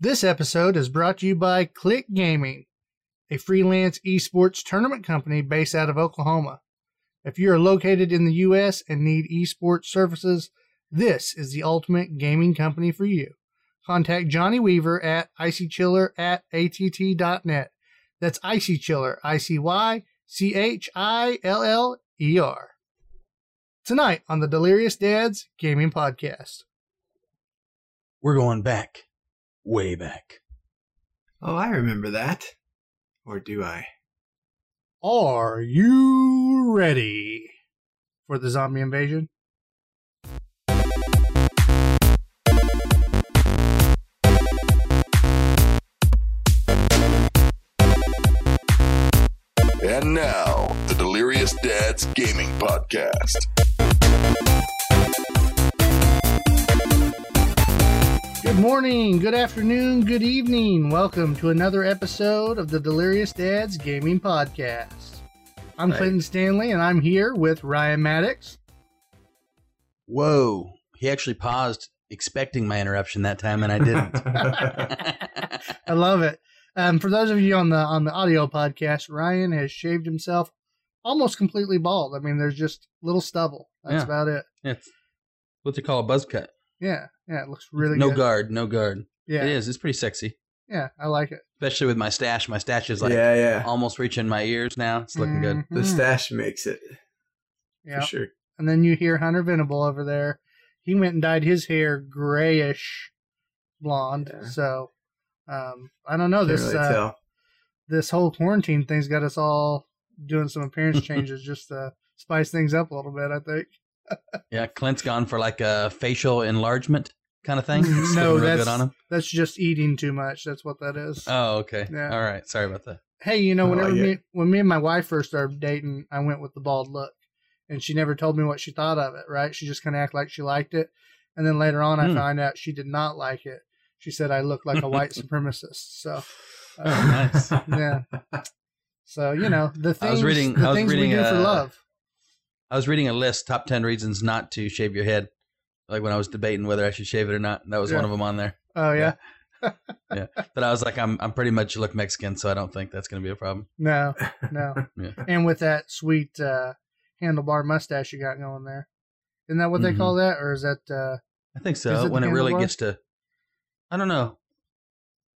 This episode is brought to you by Click Gaming, a freelance esports tournament company based out of Oklahoma. If you are located in the U.S. and need esports services, this is the ultimate gaming company for you. Contact Johnny Weaver at icychiller at att.net. That's Icy Chiller, I C Y C H I L L E R. Tonight on the Delirious Dads Gaming Podcast. We're going back, way back. Oh, I remember that. Or do I? Are you ready for the zombie invasion? And now, the Delirious Dads Gaming Podcast. Good morning, good afternoon, good evening. Welcome to another episode of the Delirious Dads Gaming Podcast. I'm Right. Clinton Stanley, and I'm here with Ryan Maddox. Whoa. He actually paused expecting my interruption that time, and I didn't. I love it. Um, for those of you on the on the audio podcast, Ryan has shaved himself almost completely bald. I mean, there's just little stubble. That's Yeah. about it. it's what they call a buzz cut. Yeah, yeah, it looks really no good. guard, no guard. Yeah, It is. It's pretty sexy, yeah, I like it. especially with my stash. My stash is like yeah, yeah. almost reaching my ears now. It's looking good. The stash makes it Yeah, for sure. and then you hear Hunter Venable over there. He went and dyed his hair grayish blonde. Yeah. So um, I don't know Can't this. really uh, tell. this whole quarantine thing's got us all doing some appearance changes just to spice things up a little bit. I think. Yeah, Clint's gone for like a facial enlargement kind of thing. It's Mm, no, that's good on him. that's just eating too much. That's what that is. Oh, okay. Yeah. All right. Sorry about that. hey, you know, I whenever like me when me and my wife first started dating, I went with the bald look, and she never told me what she thought of it. Right? She just kind of acted like she liked it, and then later on, I Hmm. found out she did not like it. She said I looked like a white supremacist. So. Oh, uh, nice. yeah. So you know the things I was reading- the I was things reading, we do for uh, love. I was reading a list, top 10 reasons not to shave your head. Like when I was debating whether I should shave it or not. That was one of them on there. Oh yeah. Yeah. But I was like, I'm I'm pretty much look Mexican, so I don't think that's going to be a problem. No, no. Yeah. And with that sweet uh, handlebar mustache you got going there, isn't that what they Mhm. call that, or is that? Uh, I think so. it when it really gets to, I don't know.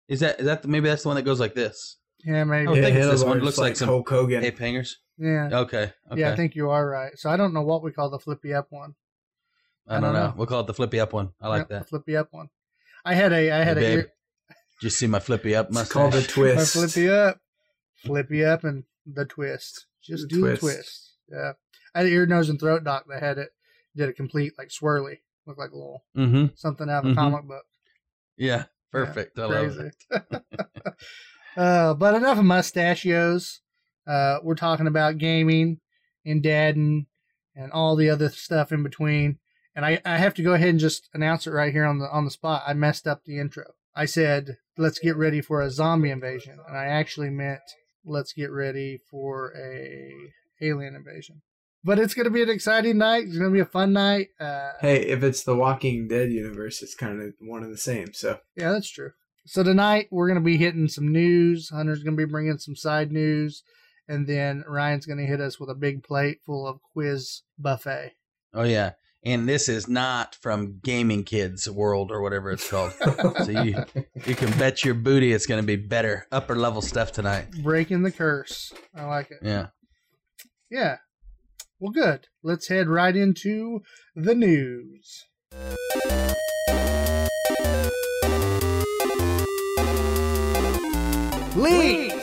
Is that is that the, maybe that's the one that goes like this? yeah, maybe. I would think it's this one. is Looks like some Hulk Hogan. Ape hangers. Yeah. Okay. Okay. Yeah, I think you are right. So I don't know what we call the flippy up one. I I don't don't know. know. We'll call it the flippy up one. I like Yep, that. The flippy up one. I had a. I had Hey, a. babe. ear- Did you see my flippy up It's mustache? called a my twist. flippy up, flippy up, and the twist. Just The do twist. the twist. Yeah. I had an ear, nose, and throat doc that had it. Did a complete like swirly, looked like a little Mm-hmm. something out of a Mhm. comic book. Yeah. Perfect. I love Crazy. it. uh, but enough of mustachios. Uh, we're talking about gaming and dadding and all the other stuff in between. And I, I have to go ahead and just announce it right here on the on the spot. I messed up the intro. I said let's get ready for a zombie invasion, and I actually meant let's get ready for a alien invasion. But it's going to be an exciting night. It's going to be a fun night. Uh, Hey, if it's the Walking Dead universe, it's kind of one and the same. So Yeah, that's true. So tonight we're going to be hitting some news. Hunter's going to be bringing some side news, and then Ryan's going to hit us with a big plate full of quiz buffet. Oh yeah. And this is not from Gaming Kids World or whatever it's called. so you you can bet your booty it's going to be better, upper level stuff tonight. Breaking the curse. I like it. Yeah. Yeah. Well, good. Let's head right into the news. Leaks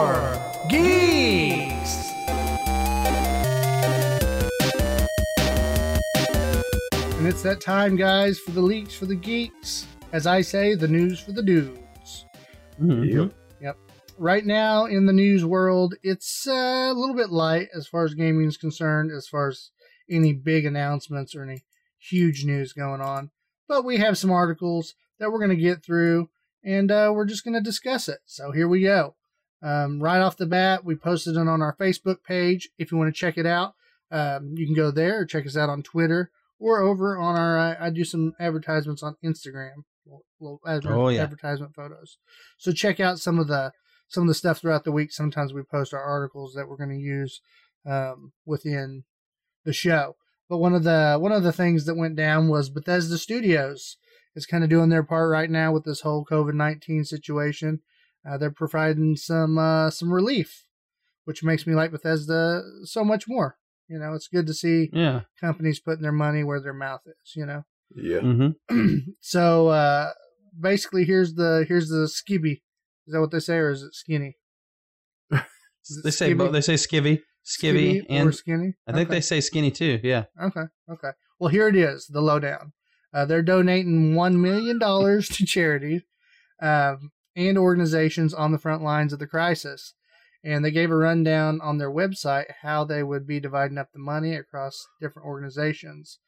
for Geeks. And it's that time, guys, for the leaks for the geeks. As I say, the news for the dudes. Mhm. Yep. right now in the news world, it's uh, a little bit light as far as gaming is concerned, as far as any big announcements or any huge news going on. But we have some articles that we're going to get through, and uh, we're just going to discuss it. So here we go. Um, right off the bat, we posted it on our Facebook page. If you want to check it out, um, you can go there or check us out on Twitter or over on our. I, I do some advertisements on Instagram. little adver- Oh, yeah. advertisement photos. So check out some of the some of the stuff throughout the week. Sometimes we post our articles that we're going to use um, within the show. But one of the one of the things that went down was Bethesda Studios is kind of doing their part right now with this whole COVID nineteen situation. Uh, they're providing some uh, some relief, which makes me like Bethesda so much more. You know, it's good to see Yeah. companies putting their money where their mouth is. You know, Yeah. Mm-hmm. so uh, basically, here's the here's the skibby. Is that what they say, or is it skinny? Is it They say skibby? both. They say skivvy, skivvy, Skibby and or skinny. I think Okay. they say skinny too. Yeah. Okay. Okay. Well, here it is, the lowdown. Uh, they're donating one million dollars to charities um, and organizations on the front lines of the crisis, and they gave a rundown on their website how they would be dividing up the money across different organizations.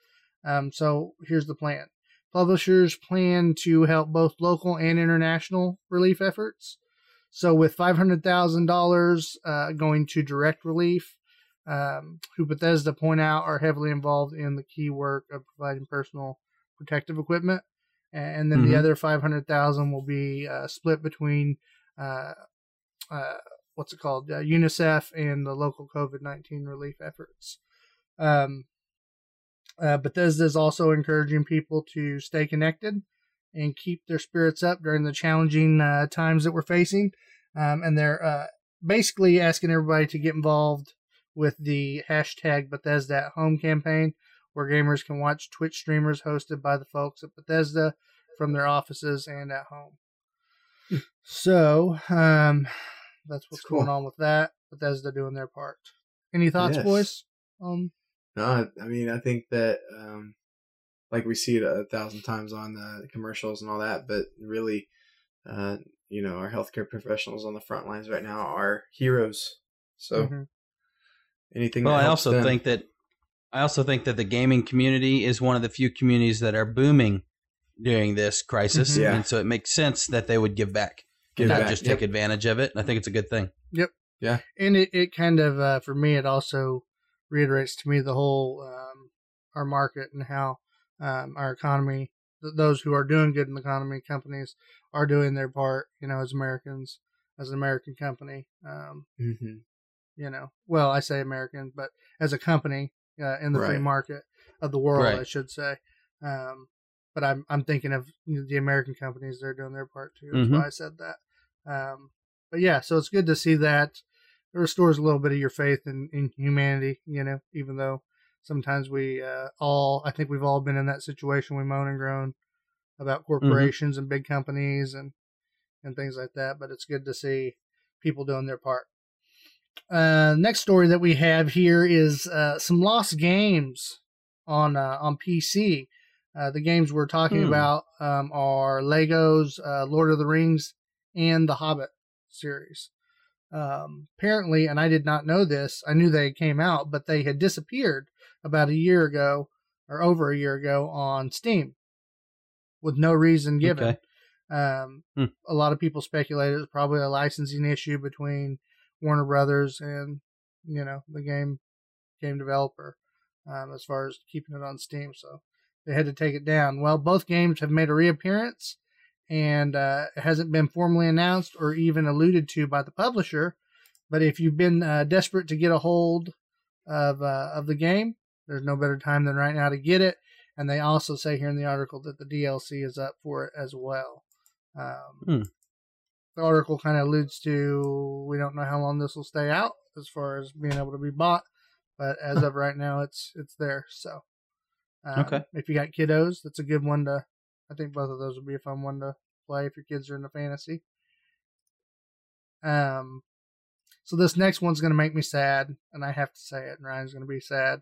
Um, so here's the plan: publishers plan to help both local and international relief efforts. So with five hundred thousand uh, dollars going to direct relief, um, who Bethesda point out are heavily involved in the key work of providing personal protective equipment, and then the Mhm. other five hundred thousand will be uh, split between uh, uh, what's it called, uh, UNICEF and the local COVID nineteen relief efforts. Um, uh, Bethesda is also encouraging people to stay connected and keep their spirits up during the challenging uh, times that we're facing. Um, and they're uh, basically asking everybody to get involved with the hashtag Bethesda at Home campaign, where gamers can watch Twitch streamers hosted by the folks at Bethesda from their offices and at home. so um, that's what's Cool. going on with that. Bethesda doing their part. Any thoughts, Yes. boys? Um, No, I- I mean, I think that, um, like we see it a thousand times on the commercials and all that, but really, uh, you know, our healthcare professionals on the front lines right now are heroes. So mhm. anything. Well, that I also them- think that I also think that the gaming community is one of the few communities that are booming during this crisis, Mhm. Yeah. and so it makes sense that they would give back, Give not back. just Yep. take advantage of it. I think it's a good thing. Yep. Yeah. And it, it kind of uh, for me it also reiterates to me the whole um, our market and how um, our economy th- those who are doing good in the economy companies are doing their part you know as americans as an american company um, Mhm. you know well i say american but as a company uh, in the free market of the world Right. i should say um, but i'm i'm thinking of you know, the american companies they're doing their part too that's Mhm. why i said that um, but yeah so it's good to see that it restores a little bit of your faith in, in humanity, you know, even though sometimes we uh, all, I think we've all been in that situation. We moan and groan about corporations and big companies and, and things like that, but it's good to see people doing their part. Uh, next story that we have here is uh, some lost games on uh, on PC. Uh, the games we're talking Hmm. about um, are Legos, uh, Lord of the Rings, and the Hobbit series um, apparently, and I did not know this. I knew they came out, but they had disappeared about a year ago or over a year ago on Steam with no reason given. Okay. Um, Hmm. A lot of people speculated it was probably a licensing issue between Warner Brothers and you know the game game developer um, as far as keeping it on Steam. So they had to take it down. Well, both games have made a reappearance and uh, it hasn't been formally announced or even alluded to by the publisher. But if you've been uh, desperate to get a hold of uh, of the game, there's no better time than right now to get it. And they also say here in the article that the DLC is up for it as well. Um, Hmm. The article kind of alludes to we don't know how long this will stay out as far as being able to be bought, but as of right now, it's it's there. So, um, Okay. if you got kiddos, that's a good one to. I think both of those would be a fun one to play if your kids are into fantasy. Um, so this next one's going to make me sad, and I have to say it. And Ryan's going to be sad.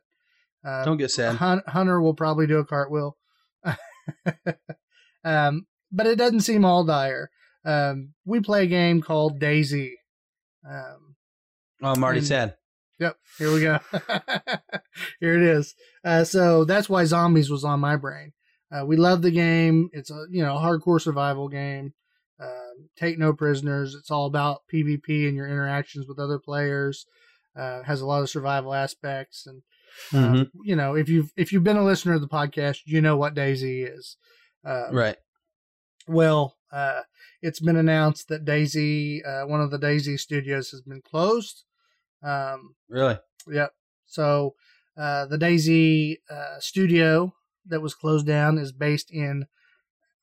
Uh, Don't get sad. Hun- Hunter will probably do a cartwheel. um, but it doesn't seem all dire. Um, we play a game called DayZ. Um, Oh, I'm already and- sad. Yep, here we go. here it is. Uh, so that's why zombies was on my brain. Uh, we love the game. It's a you know a hardcore survival game. Um, take no prisoners. It's all about PvP and your interactions with other players. Uh, has a lot of survival aspects, and um, Mhm. you know if you've if you've been a listener of the podcast, you know what DayZ is. Um, Right. Well, uh, it's been announced that DayZ, uh, one of the DayZ studios, has been closed. Um, Really? Yep. So uh, the DayZ uh, studio that was closed down is based in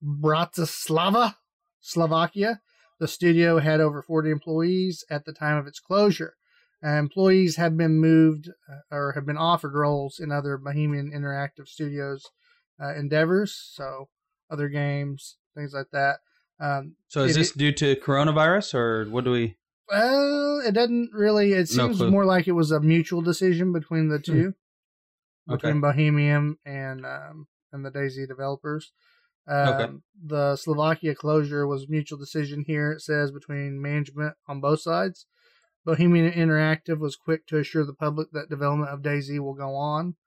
Bratislava, Slovakia. The studio had over 40 employees at the time of its closure. Uh, employees have been moved uh, or have been offered roles in other Bohemian Interactive Studios uh, endeavors, so other games, things like that. Um, So is It- this due to coronavirus or what do we? well, it doesn't really. It No seems clue. more like it was a mutual decision between the two, Okay. between Bohemian and um, and the DayZ developers. Um, Okay. The Slovakia closure was mutual decision here. It says between management on both sides. Bohemian Interactive was quick to assure the public that development of DayZ will go on.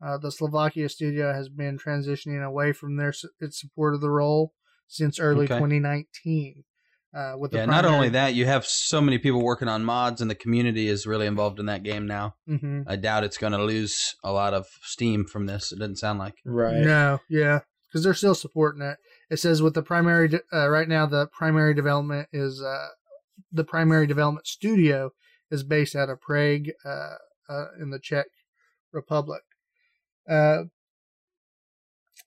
Uh, the Slovakia studio has been transitioning away from their its support of the role since early Okay. 2019. Uh, with the Yeah, not only that, you have so many people working on mods, and the community is really involved in that game now. Mhm. I doubt it's going to lose a lot of steam from this. It doesn't sound like. Right. No, yeah, because they're still supporting it. It says with the primary de- uh, right now, the primary development is uh, the primary development studio is based out of Prague uh, uh, in the Czech Republic.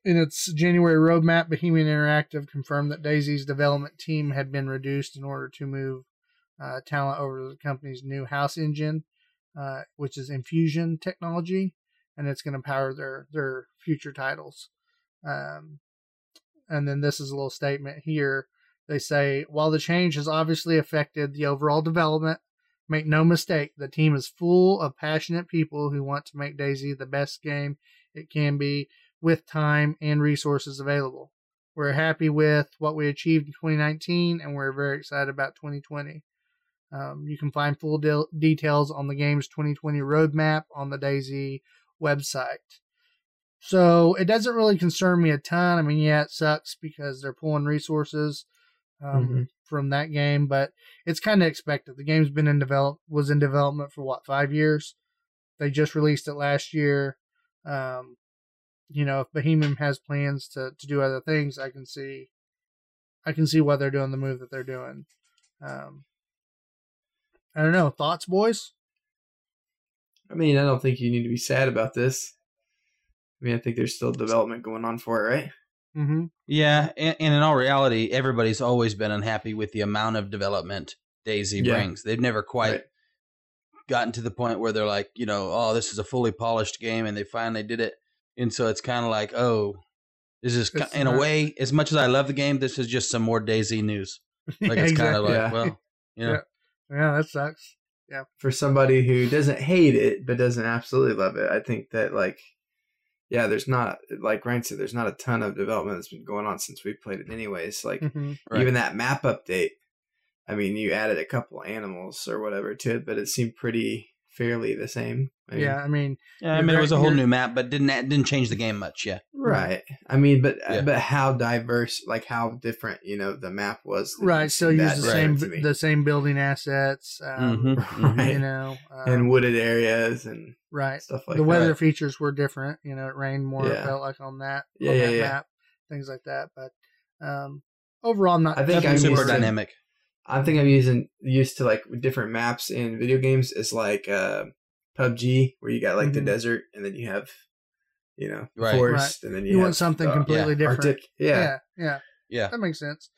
In its January roadmap, Bohemian Interactive confirmed that DayZ's development team had been reduced in order to move uh, talent over to the company's new house engine, uh, which is Enfusion technology, and it's going to power their their future titles. Um, and then this is a little statement here. They say, while the change has obviously affected the overall development, make no mistake, the team is full of passionate people who want to make DayZ the best game it can be with time and resources available. We're happy with what we achieved in 2019 and we're very excited about 2020. Um, you can find full de- details on the game's 2020 roadmap on the DayZ website. So it doesn't really concern me a ton. I mean, yeah, it sucks because they're pulling resources um, Mhm. from that game, but it's kind of expected. The game's been in develop was in development for what five years. They just released it last year. Um, you know, if Bohemian has plans to to do other things, I can see, I can see why they're doing the move that they're doing. Um, I don't know. Thoughts, boys? I mean, I don't think you need to be sad about this. I mean, I think there's still development going on for it, right? Mm-hmm. Yeah, and, and in all reality, everybody's always been unhappy with the amount of development DayZ Yeah. brings. They've never quite Right. gotten to the point where they're like, you know, oh, this is a fully polished game, and they finally did it. And so it's kind of like, oh, this is ki- It's in a way, as much as I love the game, this is just some more DayZ news. Like it's kind of like, Yeah. well, you know, Yeah. Yeah, that sucks. Yeah, For somebody who doesn't hate it but doesn't absolutely love it, I think that like, yeah, there's not like Ryan said, there's not a ton of development that's been going on since we played it, anyways. Like hmm Right. even that map update. I mean, you added a couple animals or whatever to it, but it seemed pretty fairly the same. I mean, Yeah, I mean, yeah. I mean, it was a whole new map, but didn't didn't change the game much. Yeah, Right. I mean, but Yeah. but how diverse, like how different, you know, the map was. that right. you So use the same the same building assets. Um, Mhm, Right. You know, um, and wooded areas and right. stuff like the that. weather features were different. You know, it rained more. It Yeah. felt like on that, Yeah, on yeah, that yeah. map, things like that. But um, overall, I'm not. I think Nothing I'm super using- dynamic. I think I'm using used to like different maps in video games is like uh, PUBG, where you got like the Mhm. desert and then you have, you know, Right. forest, and then you, You want something uh, completely different. Arctic. Yeah. yeah, yeah, Yeah, that makes sense.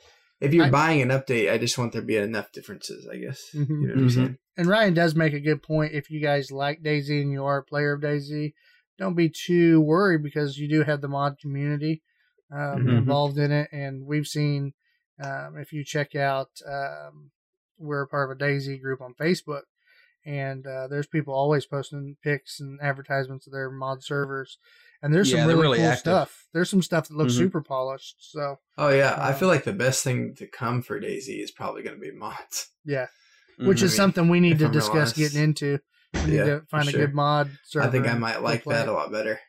If you're I- buying an update, I just want there to be enough differences. I guess Mhm. you know what I'm Mhm. saying. And Ryan does make a good point. If you guys like DayZ and you are a player of DayZ, don't be too worried because you do have the mod community um, Mhm. involved in it, and we've seen um, if you check out, um, we're a part of a DayZ group on Facebook, and uh, there's people always posting pics and advertisements of their mod servers, and there's Yeah, some really, really cool active. stuff. There's some stuff that looks Mhm. super polished. So Oh yeah, I Um, feel like the best thing to come for DayZ is probably going to be mods. yeah, which Mhm. is mean, something we need if to I'm discuss honest. getting into. We need Yeah, to find a sure. good mod. Server I think I might like that a lot better.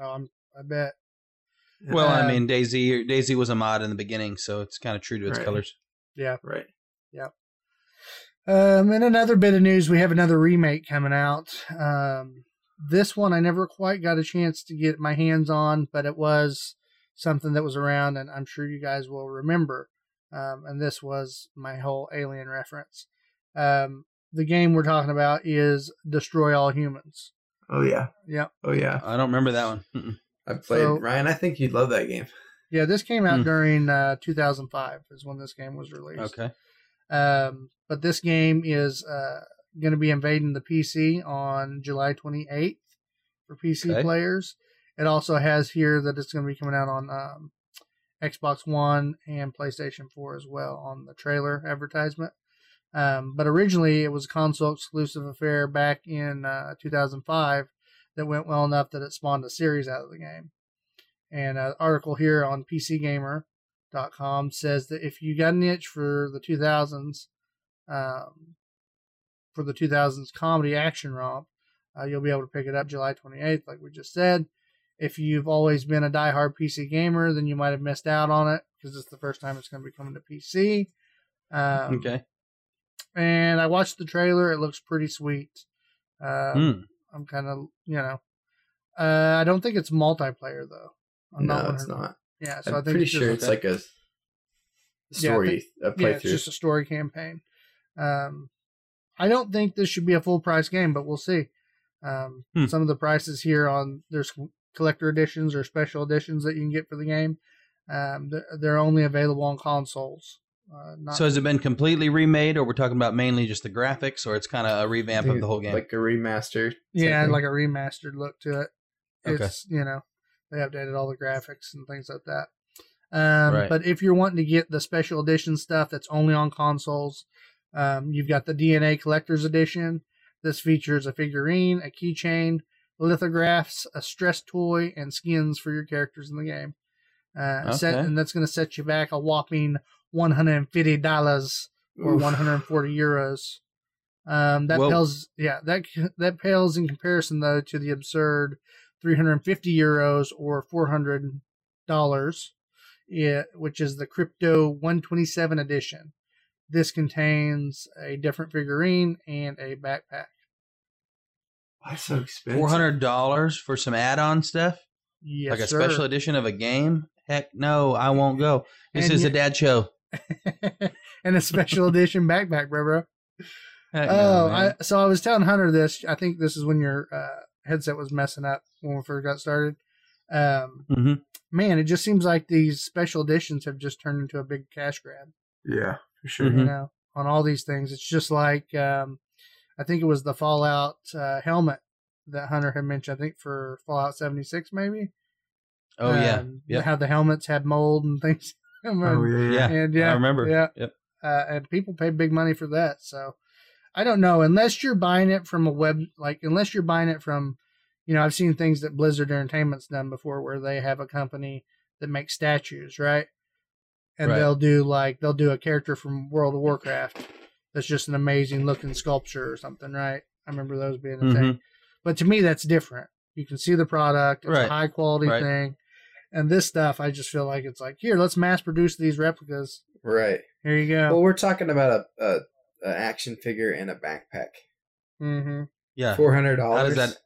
Oh, I bet. Well, I Uh, mean, DayZ DayZ was a mod in the beginning, so it's kind of true to its Right. colors. Yeah. Right. Um, and another bit of news, we have another remake coming out. Um, this one I never quite got a chance to get my hands on, but it was something that was around, and I'm sure you guys will remember. Um, and this was my whole Alien reference. Um, the game we're talking about is Destroy All Humans. Oh yeah. Yep. Oh yeah. I don't remember that one. I played So- Ryan. I think you'd love that game. Yeah, this came out Hmm. during uh, 2005 is when this game was released. Okay. Um, but this game is uh, going to be invading the PC on July 28th for PC Okay. players. It also has here that it's going to be coming out on um, Xbox One and PlayStation 4 as well on the trailer advertisement. Um, but originally, it was a console exclusive affair back in uh, 2005 that went well enough that it spawned a series out of the game. And an article here on PCGamer.com says that if you got an itch for the 2000s, um, for the 2000s comedy action romp, uh, you'll be able to pick it up July 28th, like we just said. If you've always been a diehard PC gamer, then you might have missed out on it because it's the first time it's going to be coming to PC. Um, Okay. And I watched the trailer; it looks pretty sweet. Uh, Hmm. I'm kind of, you know, uh, I don't think it's multiplayer though. I'm no, not it's not. Yeah, so I'm I think pretty it's sure it's like a Yeah, story, think- a yeah, it's just a story campaign. Um, I don't think this should be a full price game, but we'll see. Um, Hmm. Some of the prices here on there's collector editions or special editions that you can get for the game. Um, they're, they're only available on consoles. Uh, not, So has it been completely remade, or we're talking about mainly just the graphics, or it's kind of a revamp think of the whole game? like a remaster. yeah, type like a remastered look to it. Okay. It's you know they updated all the graphics and things like that. Um, Right. But if you're wanting to get the special edition stuff that's only on consoles, um, you've got the DNA Collector's Edition. This features a figurine, a keychain, lithographs, a stress toy, and skins for your characters in the game. Uh, set, Okay. and that's going to set you back a whopping one hundred and fifty dollars or 140 euros. Um, that Whoa. pales, yeah, that that pales in comparison though to the absurd 350 euros or 400 dollars, yeah, which is the Crypto 127 edition. This contains a different figurine and a backpack. Why so expensive? Four hundred dollars for some add-on stuff, Yes, like a sir. special edition of a game. Heck no, I won't go. This And is you- a dad show. and a special edition backpack, bro, bro. Heck Oh, man. I, so I was telling Hunter this. I think this is when your uh, headset was messing up when we first got started. Um, Mhm. Man, it just seems like these special editions have just turned into a big cash grab. Yeah, for sure. Mhm. You know, on all these things, it's just like um, I think it was the Fallout uh, helmet that Hunter had mentioned. I think for Fallout seventy six, maybe. oh yeah, Um, Yep. How the helmets had mold and things. Oh yeah, yeah. and yeah, I remember. Yeah, Yep. uh, and people pay big money for that. So I don't know unless you're buying it from a web like unless you're buying it from, you know, I've seen things that Blizzard Entertainment's done before where they have a company that makes statues, right? And Right. they'll do like they'll do a character from World of Warcraft that's just an amazing looking sculpture or something, right? I remember those being a thing. Mhm. But to me, that's different. You can see the product; it's Right. a high quality Right. thing. And this stuff, I just feel like it's like here, let's mass produce these replicas. right. Here you go. Well, we're talking about a, a, a action figure and a backpack. mm-hmm. yeah. Four hundred How dollars. does that?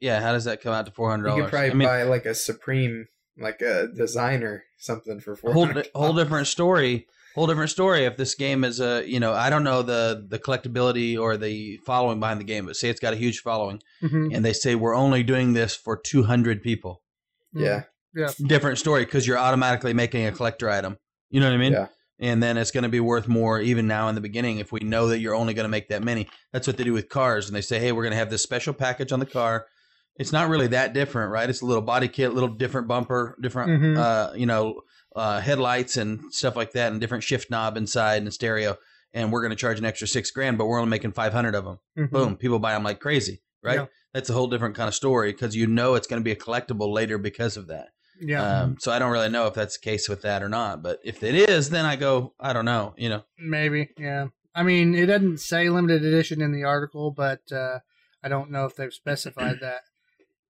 Yeah, how does that come out to four hundred You dollars? could probably I mean, buy like a Supreme, like a designer something for four whole whole different story. Whole different story. If this game is a, you know, I don't know the the collectability or the following behind the game, but say it's got a huge following, Mm-hmm. and they say we're only doing this for two hundred people. Yeah, Yeah. Different story because you're automatically making a collector item. You know what I mean? Yeah. And then it's going to be worth more even now in the beginning if we know that you're only going to make that many. That's what they do with cars, and they say, hey, we're going to have this special package on the car. It's not really that different, right? It's a little body kit, little different bumper, different, Mhm. uh, you know, uh, headlights and stuff like that, and different shift knob inside and stereo. And we're going to charge an extra six grand, but we're only making 500 of them. Mhm. Boom, people buy them like crazy, right? Yeah. That's a whole different kind of story because you know it's going to be a collectible later because of that. Yeah. Um, so I don't really know if that's the case with that or not. But if it is, then I go, I don't know, you know. Maybe. Yeah. I mean, it doesn't say limited edition in the article, but uh, I don't know if they've specified that.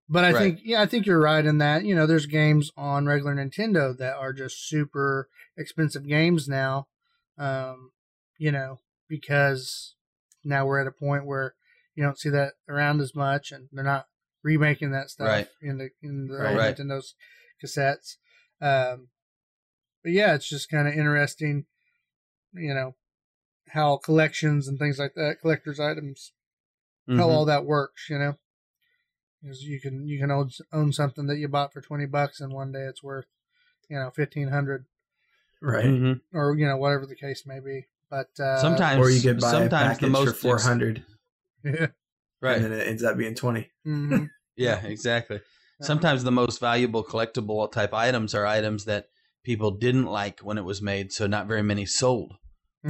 But I Right. think, yeah, I think you're right in that. You know, there's games on regular Nintendo that are just super expensive games now. Um, you know, because now we're at a point where you don't see that around as much, and they're not remaking that stuff Right. in the in the Right. old Right. Nintendo's cassettes. Um, but yeah, it's just kind of interesting, you know, how collections and things like that, collectors' items, how Mhm. all that works. You know, because you can you can own, own something that you bought for twenty bucks, and one day it's worth, you know, fifteen hundred Right. Mhm. or you know whatever the case may be. But uh, Sometimes, Or you get buy a sometimes package the most for four hundred, yeah, Right. and then it ends up being twenty. mhm, Yeah, exactly. Sometimes the most valuable collectible type items are items that people didn't like when it was made, so not very many sold.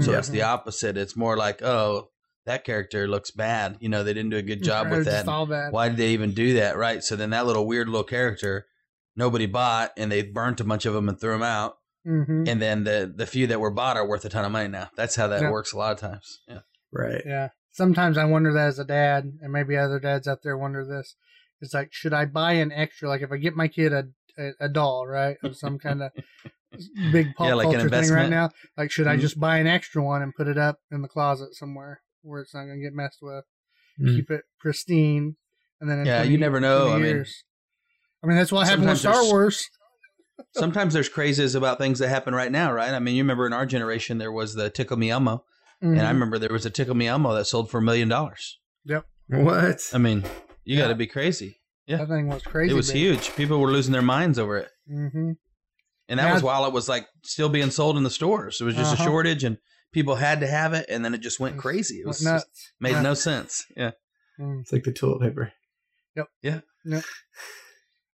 So mhm. it's the opposite. It's more like, oh, that character looks bad. You know, they didn't do a good job with that. all bad. Why did they even do that? Right. So then that little weird little character, nobody bought, and they burnt a bunch of them and threw them out. hmm And then the the few that were bought are worth a ton of money now. That's how that Yeah. works a lot of times. Yeah. Right. Yeah. Sometimes I wonder that as a dad, and maybe other dads out there wonder this. It's like, should I buy an extra? Like, if I get my kid a a, a doll, right, of some kind of big pop Yeah, like culture thing right now, like, should I Mhm. just buy an extra one and put it up in the closet somewhere where it's not going to get messed with? Mm. Keep it pristine, and then in Yeah, 20 you never know. 20 I mean, I mean, that's what happened with sometimes Star there's- Wars. Sometimes there's crazes about things that happen right now, right? I mean, you remember in our generation there was the Tickle Me Elmo, and I Mhm. remember there was a Tickle Me Elmo that sold for a million dollars. Yep. What? I mean, you got to be crazy. yeah. that thing was crazy. It was huge. People were losing their minds over it. hmm And that Yeah. was while it was like still being sold in the stores. It was just Uh-huh. a shortage and people had to have it and then it just went crazy. It was Went just, made Yeah. no sense. Yeah. Mm. It's like the toilet paper. Yep. Yeah. Yep.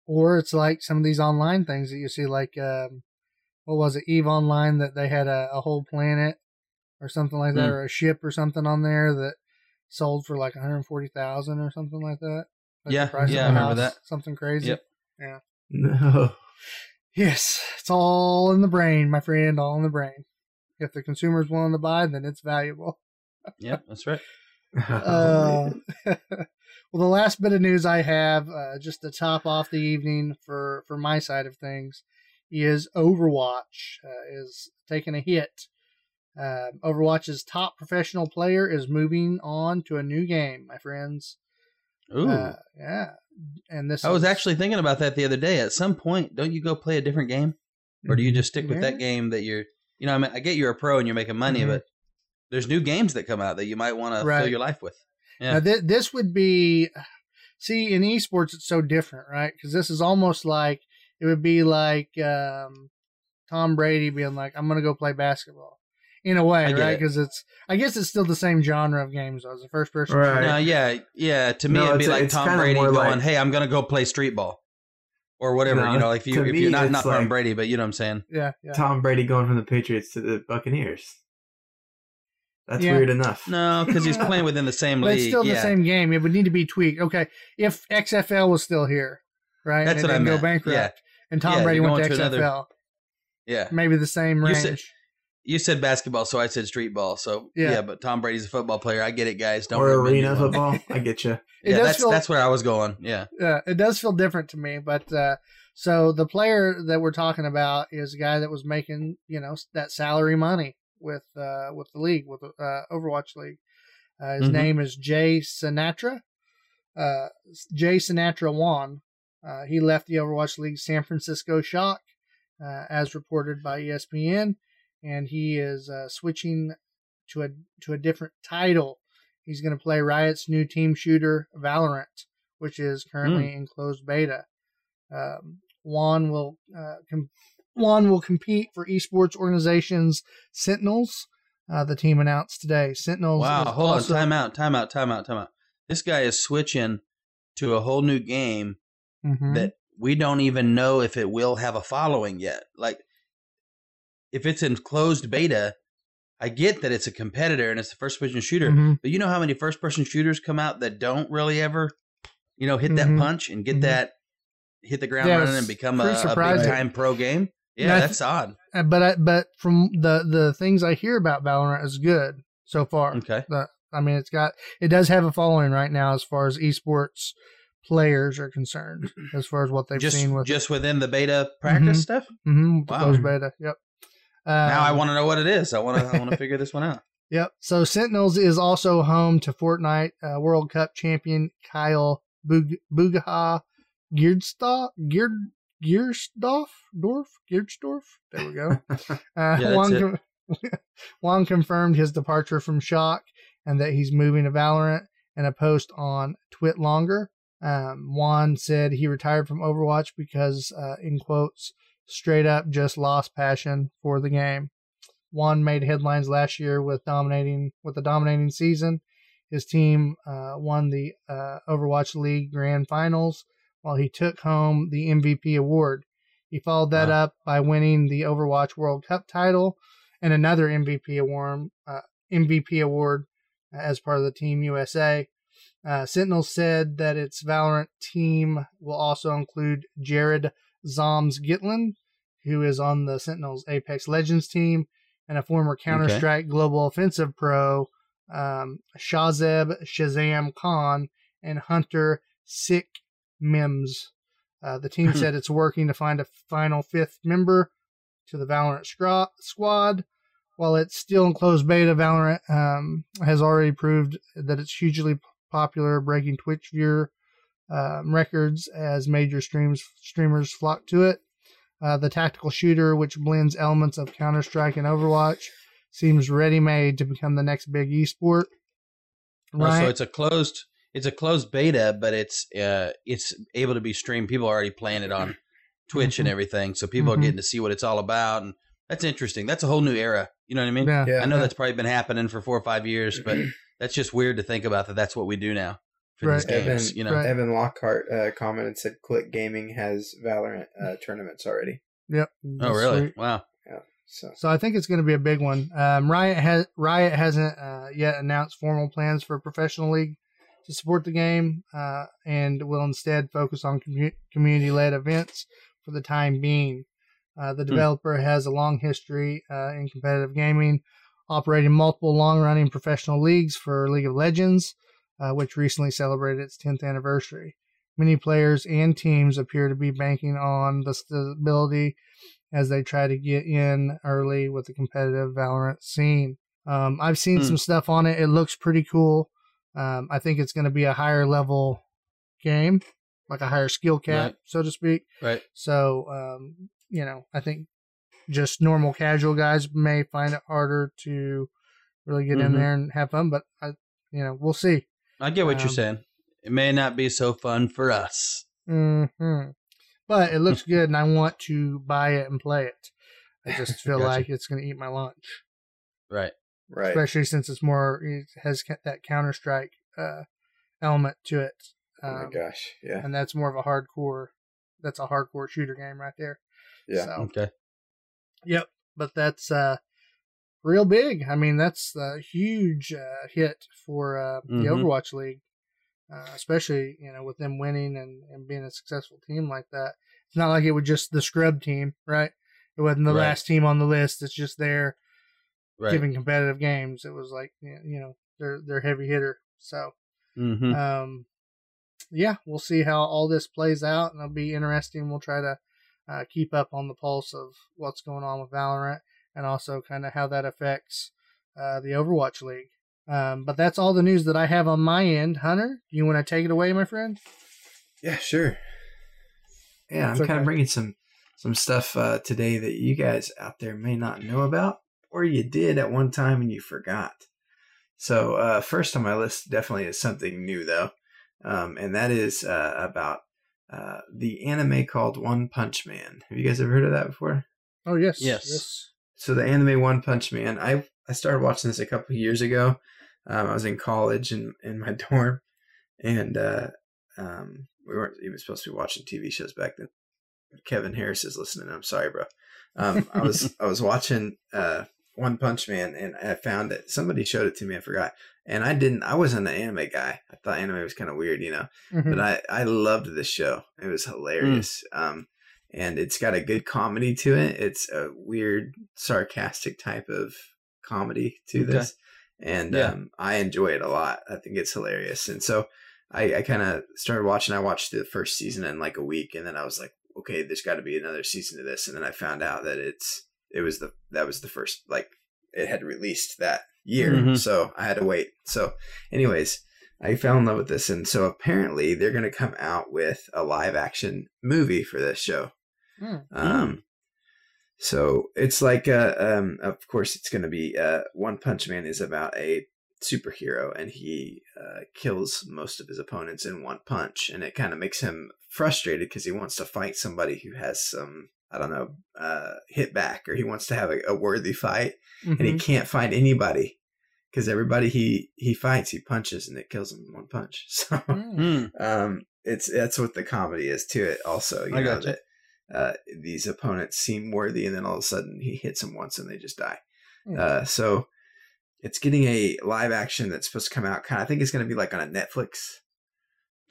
Or it's like some of these online things that you see like um what was it eve online that they had a, a whole planet or something like that Mm. or a ship or something on there that sold for like 140000 or something like that Like Yeah, the price yeah, a I remember house, that. something crazy Yep. Yeah. No. yes it's all in the brain my friend all in the brain if the consumer's willing to buy then it's valuable Yeah, that's right. Uh, well, the last bit of news I have, uh, just to top off the evening for for my side of things, is Overwatch uh, is taking a hit. Uh, Overwatch's top professional player is moving on to a new game, my friends. Ooh. Uh, yeah, and this I was is- actually thinking about that the other day. At some point, don't you go play a different game? Or do you just stick with Yeah. that game that you're, you know, I mean, I get you're a pro and you're making money, Mhm. but there's new games that come out that you might want to fill your life with. Yeah. Now, th- this would be, see, in esports, it's so different, right? Because this is almost like it would be like um, Tom Brady being like, "I'm going to go play basketball," in a way, I get right? it. Because it's, I guess, it's still the same genre of games. though. It's a first person. Right. No, yeah, yeah. To me, No, it'd be like Tom Brady going, like- "Hey, I'm going to go play street ball." Or whatever, No, you know, like if you to if me, you're not it's not Tom Brady, but you know what I'm saying. Yeah, yeah. Tom Brady going from the Patriots to the Buccaneers. That's Yeah. weird enough. No, because he's playing within the same But league. it's still yeah. the same game. It would need to be tweaked. Okay, if XFL was still here, right? That's and what I it didn't go bankrupt, Yeah. and Tom Yeah, Brady went to to XFL, another- Yeah. maybe the same You range. said- You said basketball, so I said street ball. So Yeah. yeah, but Tom Brady's a football player. I get it, guys. Don't or arena football. I get you. Yeah, that's feel- that's where I was going. Yeah. yeah, it does feel different to me. But uh, so the player that we're talking about is a guy that was making you know that salary money with uh, with the league with uh, Overwatch League. Uh, his Mhm. name is Jay Sinatra. Uh, Jay Sinatra Juan. Uh, he left the Overwatch League San Francisco Shock, uh, as reported by ESPN, and he is uh, switching to a to a different title. He's going to play Riot's new team shooter Valorant, which is currently in closed beta. Um, Juan will uh, com- Juan will compete for esports organizations Sentinels. Uh, the team announced today. Sentinels. Wow. Hold also- on. Time out. Time out. Time out. Time out. This guy is switching to a whole new game Mhm. that we don't even know if it will have a following yet. Like, if it's in closed beta, I get that it's a competitor and it's a first person shooter, Mhm. but you know how many first person shooters come out that don't really ever, you know, hit that Mhm. punch and get Mhm. that, hit the ground Yeah, running and become a, a big time pro game? Yeah, th- that's odd. Uh, but I, but from the the things I hear about Valorant is good so far. Okay. The, I mean, it's got it does have a following right now as far as esports players are concerned, as far as what they've just seen with just within the beta practice Mhm. stuff. hmm Wow. closed beta. Yep. Now I Um, want to know what it is. I want to. I want to figure this one out. Yep. So Sentinels is also home to Fortnite uh, World Cup champion Kyle Bug- Bugaha Girdstad Gird Giersdorf, Dorf, Giersdorf. There we go. Uh, Yeah, that's Juan, it. Juan confirmed his departure from Shock and that he's moving to Valorant in a post on TwitLonger. Um, Juan said he retired from Overwatch because, uh, in quotes, straight up just lost passion for the game. Juan made headlines last year with dominating with a dominating season. His team uh, won the uh, Overwatch League Grand Finals while he took home the MVP award. He followed that Wow. up by winning the Overwatch World Cup title and another MVP award, uh, MVP award as part of the Team USA. Uh, Sentinel said that its Valorant team will also include Jared Zoms Gitlin, who is on the Sentinels Apex Legends team, and a former Counter Strike Global Offensive pro, um, Shazeb Shazam Khan, and Hunter Sick Mims. Uh, the team said it's working to find a final fifth member to the Valorant scra- squad. While it's still in closed beta, Valorant um, has already proved that it's hugely popular, breaking Twitch viewer um, records as major streams streamers flock to it. Uh, the tactical shooter, which blends elements of Counter Strike and Overwatch, seems ready made to become the next big esport. Oh, so it's a closed it's a closed beta, but it's uh it's able to be streamed. People are already playing it on Twitch and Mhm. everything, so people Mhm. are getting to see what it's all about, and that's interesting. That's a whole new era. You know what I mean? yeah. Yeah. I know that's probably been happening for four or five years, but that's just weird to think about that. That's what we do now for these Right. games. Evan- you know, right. Evan Lockhart uh, commented and said Click Gaming has Valorant uh, tournaments already. Yep. oh really? sweet. Wow. So So I think it's going to be a big one. Um, Riot has Riot hasn't uh, yet announced formal plans for a professional league to support the game, uh, and will instead focus on commu- community-led events for the time being. Uh, the developer has a long history uh, in competitive gaming, operating multiple long-running professional leagues for League of Legends, uh, which recently celebrated its 10th anniversary. Many players and teams appear to be banking on the stability as they try to get in early with the competitive Valorant scene. Um, I've seen Hmm. some stuff on it. It looks pretty cool. Um, I think it's going to be a higher level game, like a higher skill cap, Right. so to speak. Right. So, um, you know, I think just normal casual guys may find it harder to really get in Mhm. there and have fun, but I, you know, we'll see. I get what Um, you're saying. It may not be so fun for us. hmm But it looks good, and I want to buy it and play it. I just feel Gotcha. like it's going to eat my lunch, Right. right, especially since it's more it has that Counter Strike uh, element to it, oh my um, gosh, yeah, and that's more of a hardcore. That's a hardcore shooter game right there. yeah. So, Okay. yep. But that's uh, real big. I mean, that's a huge uh, hit for uh, the Mhm. Overwatch League, uh, especially you know with them winning and, and being a successful team like that. It's not like it was just the scrub team, right? It wasn't the Right. last team on the list. It's just there Right. giving competitive games. It was like you know they're they're heavy hitter. So hmm um, yeah, we'll see how all this plays out, and it'll be interesting. We'll try to uh, keep up on the pulse of what's going on with Valorant, and also kind of how that affects uh, the Overwatch League. Um, but that's all the news that I have on my end. Hunter, you want to take it away, my friend? Yeah, sure. Yeah, I'm It's kind of bringing some some stuff uh, today that you guys out there may not know about, or you did at one time and you forgot. So uh, first on my list definitely is something new though, um, and that is uh, about uh, the anime called One Punch Man. Have you guys ever heard of that before? Oh yes, Yes. So the anime One Punch Man, I I started watching this a couple of years ago. Um, I was in college in in my dorm, and uh, um, we weren't even supposed to be watching TV shows back then. Kevin Harris is listening. I'm sorry, bro. Um, I was I was watching uh, One Punch Man, and I found it. Somebody showed it to me. I forgot, and I didn't. I wasn't an anime guy. I thought anime was kind of weird, you know Mhm. but I I loved this show. It was hilarious. Um, and it's got a good comedy to it. It's a weird, sarcastic type of comedy to Okay. this, and Yeah. um, I enjoy it a lot. I think it's hilarious. And so I, I kind of started watching. I watched the first season in like a week, and then I was like, okay, there's got to be another season to this. And then I found out that it's it was the that was the first like it had released that year, Mhm. so I had to wait. So, anyways. I fell in love with this, and so apparently they're going to come out with a live action movie for this show. Hmm. Um, so it's like, uh, um, of course, it's going to be uh, One Punch Man is about a superhero, and he uh, kills most of his opponents in one punch, and it kind of makes him frustrated because he wants to fight somebody who has some. I don't know, uh, hit back, or he wants to have a, a worthy fight, and he Mhm. can't find anybody because everybody he he fights, he punches, and it kills him in one punch. So, Mm. Um, it's that's what the comedy is to it. Also, you I know gotcha. that uh, these opponents seem worthy, and then all of a sudden he hits them once, and they just die. Hmm. Uh, so it's getting a live action that's supposed to come out. Kind of, I think it's going to be like on a Netflix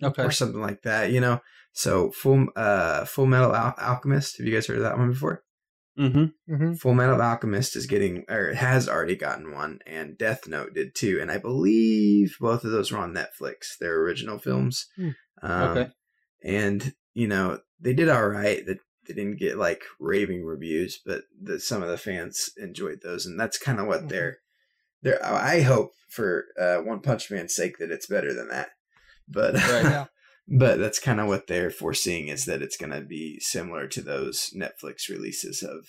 Okay. or something like that. You know, so full uh, Full Metal Al- Alchemist. Have you guys heard of that one before? Mm-hmm. Mhm. Full Metal Alchemist is getting or has already gotten one, and Death Note did too. And I believe both of those were on Netflix. They're original films. Hmm. Um, Okay. And you know they did all right. That they didn't get like raving reviews, but the, some of the fans enjoyed those, and that's kind of what Mhm. they're. They're. I hope for uh, One Punch Man's sake that it's better than that. But Right. Yeah. but that's kind of what they're foreseeing is that it's going to be similar to those Netflix releases of,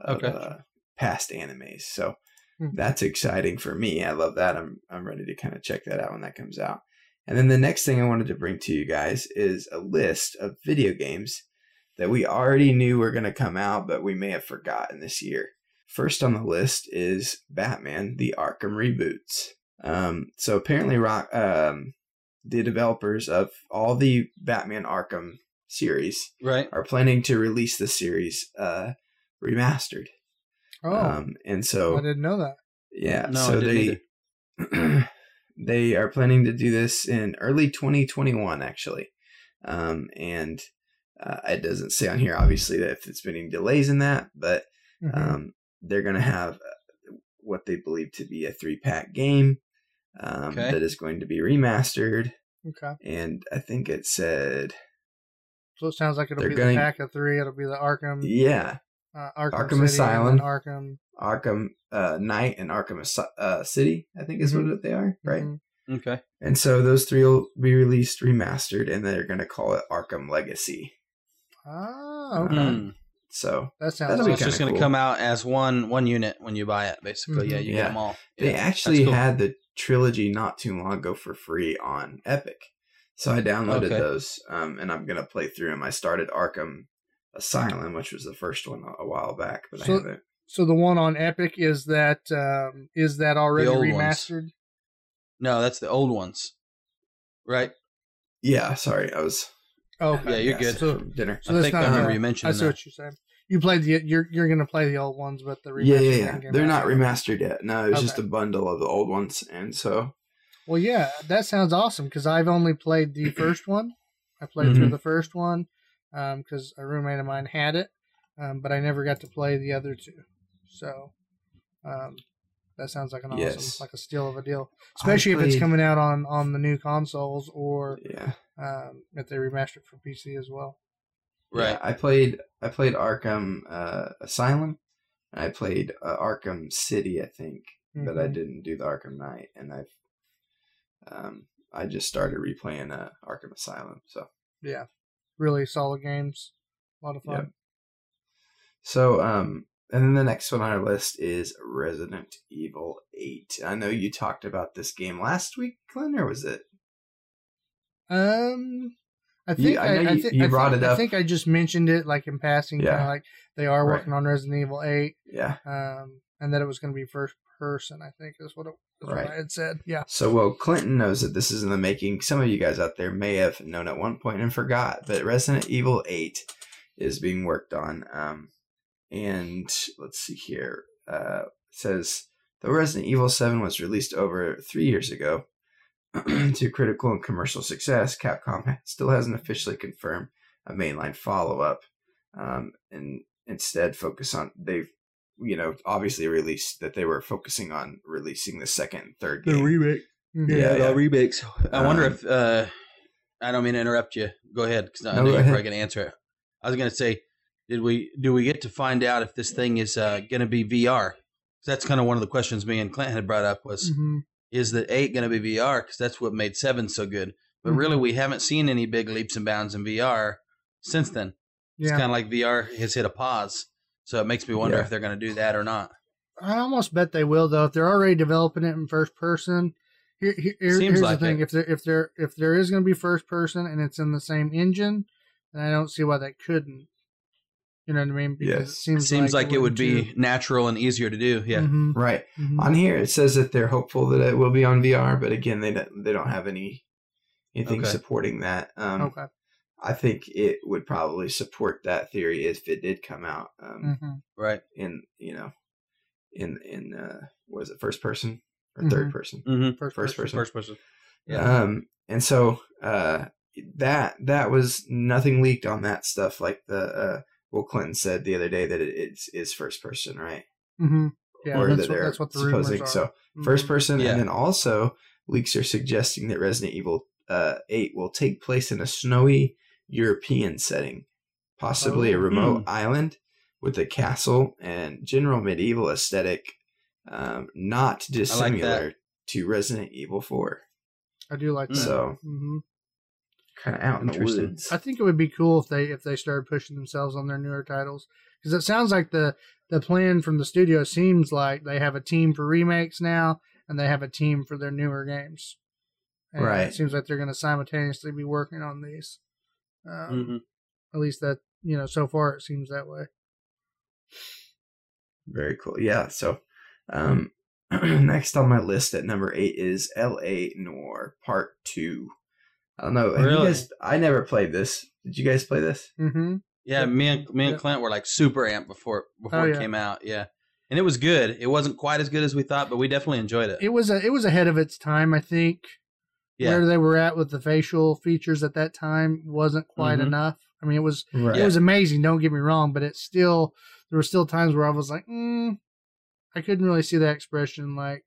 of Okay. uh, past animes. So Mhm. that's exciting for me. I love that. I'm I'm ready to kind of check that out when that comes out. And then the next thing I wanted to bring to you guys is a list of video games that we already knew were going to come out, but we may have forgotten this year. First on the list is Batman: The Arkham reboots. Um, so apparently, Rock, um, the developers of all the Batman Arkham series Right. are planning to release the series uh, remastered. Oh, Um, and so I didn't know that. yeah, No, I so didn't they they are planning to do this in early 2021, actually. Um, and uh, it doesn't say on here, obviously, that if it's been any delays in that, but Mhm. um, they're going to have uh, what they believe to be a three pack game um, Okay. that is going to be remastered. okay, And I think it said, so it sounds like it'll be going- the pack of three. It'll be the Arkham, yeah, uh, Arkham, Arkham City, Asylum. and Arkham. Arkham uh, Knight and Arkham uh, City, I think is what they are, right? Mhm. Okay. And so those three will be released remastered, and they're going to call it Arkham Legacy. Ah, okay. Hmm. So that sounds. that'll be it's just kinda going to cool. come out as one one unit when you buy it, basically. Mhm. Yeah, you Yeah. get them all. they actually cool. had the trilogy not too long ago for free on Epic. So I downloaded Okay. those, um, and I'm going to play through them. I started Arkham Asylum, which was the first one a, a while back, but So- I haven't. So the one on Epic is that um, is that already old ones. remastered? No, that's the old ones. Right. Yeah, sorry, I was. Oh, Yeah, you're good. So- dinner. So I that's think I not remember the- you mentioned. I see that. what you're saying. You played the you're you're gonna play the old ones, but the Yeah, yeah, yeah. They're out. not remastered yet. No, it was just a bundle of the old ones, and so Well, yeah, that sounds awesome because I've only played the first one. I played through Mhm. the first one because a roommate of mine had it, um, but I never got to play the other two. So um, that sounds like an awesome, Yes. like a steal of a deal, especially if it's coming out on on the new consoles or yeah. um, if they remaster it for PC as well. Right. Yeah, I played I played Arkham uh, Asylum. And I played uh, Arkham City, I think, but I Mhm. didn't do the Arkham Knight, and I've um, I just started replaying uh, Arkham Asylum. So yeah, really solid games, a lot of fun. Yep. so um, and then the next one on our list is Resident Evil Eight. I know you talked about this game last week, Glenn, or was it? Um, I You- think I I, know I, you- you I brought think, it I think I just mentioned it like in passing. Yeah. Like they are Right. working on Resident Evil Eight. Yeah. Um, and that it was going to be first person. I think is what it is Right. what I had said. Yeah. So, well, Clinton knows that this is in the making. Some of you guys out there may have known at one point and forgot, but Resident Evil 8 is being worked on. Um, and let's see here. Uh, it says, though Resident Evil 7 was released over three years ago to critical and commercial success, Capcom still hasn't officially confirmed a mainline follow up. Um, and instead, focus on, they've you know, obviously released that they were focusing on releasing the second and third game. The remake. Yeah, yeah. remakes. I wonder Um, if uh, I don't mean to interrupt you. Go ahead, because I No, know go you're ahead. probably going to answer it. I was going to say, did we do we get to find out if this thing is uh, going to be VR? that's kind of one of the questions me and Clint had brought up was, hmm is the eight going to be VR? Because that's what made seven so good. But Mhm. really, we haven't seen any big leaps and bounds in VR since then. It's kind of like VR has hit a pause. So it makes me wonder Yeah. if they're going to do that or not. I almost bet they will though. If they're already developing it in first person, here, here- here- Seems here's like the thing: it. if there if there if there is going to be first person and it's in the same engine, then I don't see why that couldn't. You know what I mean? Because Yeah. it seems Seems like, it would be too. natural and easier to do. Yeah. Mhm, Right. mhm. On here it says that they're hopeful that it will be on VR, but again, they don't, they don't have any anything Okay. supporting that. Um, okay. I think it would probably support that theory if it did come out um, Mhm. Right. in you know in in uh, was it first person or third Mhm. person? Mm-hmm. First, First person. person. First person. Yeah. Um, and so uh, that that was nothing leaked on that stuff. Like the uh, Will Clinton said the other day that it is, is first person, right? hmm Yeah, or that's that what, they're that's what the rumors supposing. are. So Mhm. first person, Yeah. and then also leaks are suggesting that Resident Evil uh, Eight will take place in a snowy European setting, possibly a Oh. remote Hmm. island with a castle and general medieval aesthetic, um, not I like dissimilar to Resident Evil Four. I do like that. So hmm kind of out in the woods. I think it would be cool if they if they started pushing themselves on their newer titles because it sounds like the the plan from the studio seems like they have a team for remakes now and they have a team for their newer games. And Right. It seems like they're going to simultaneously be working on these. Um, Mm-hmm. At least that you know so far it seems that way. Very cool. Yeah. So, um, next on my list at number eight is L.A. Noire Part Two. I don't know. Really? you guys? I never played this. Did you guys play this? Mm-hmm. Yeah, me and me and Clint were like super amped before before Oh, it yeah. came out. Yeah, and it was good. It wasn't quite as good as we thought, but we definitely enjoyed it. It was a it was ahead of its time. I think yeah, where they were at with the facial features at that time wasn't quite Mhm. enough. I mean, it was Right. it was amazing. Don't get me wrong, but it's still there were still times where I was like, mm, I couldn't really see that expression like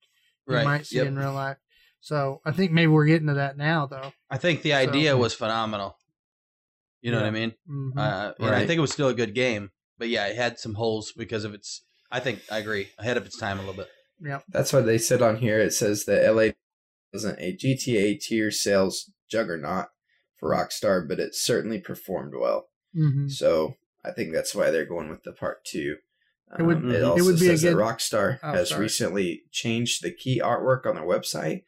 you right. might see Yep. in real life. So I think maybe we're getting to that now, though. I think the idea was phenomenal. You know what I mean? Mhm. Uh, and I think it was still a good game, but yeah, it had some holes because of its. I think I agree ahead of its time a little bit. Yeah, That's what they said on here. It says that L.A. wasn't a GTA tier sales juggernaut for Rockstar, but it certainly performed well. Mhm. So I think that's why they're going with the part two. It would- Um, it also would be a says that good- Rockstar Oh, has sorry. recently changed the key artwork on their website,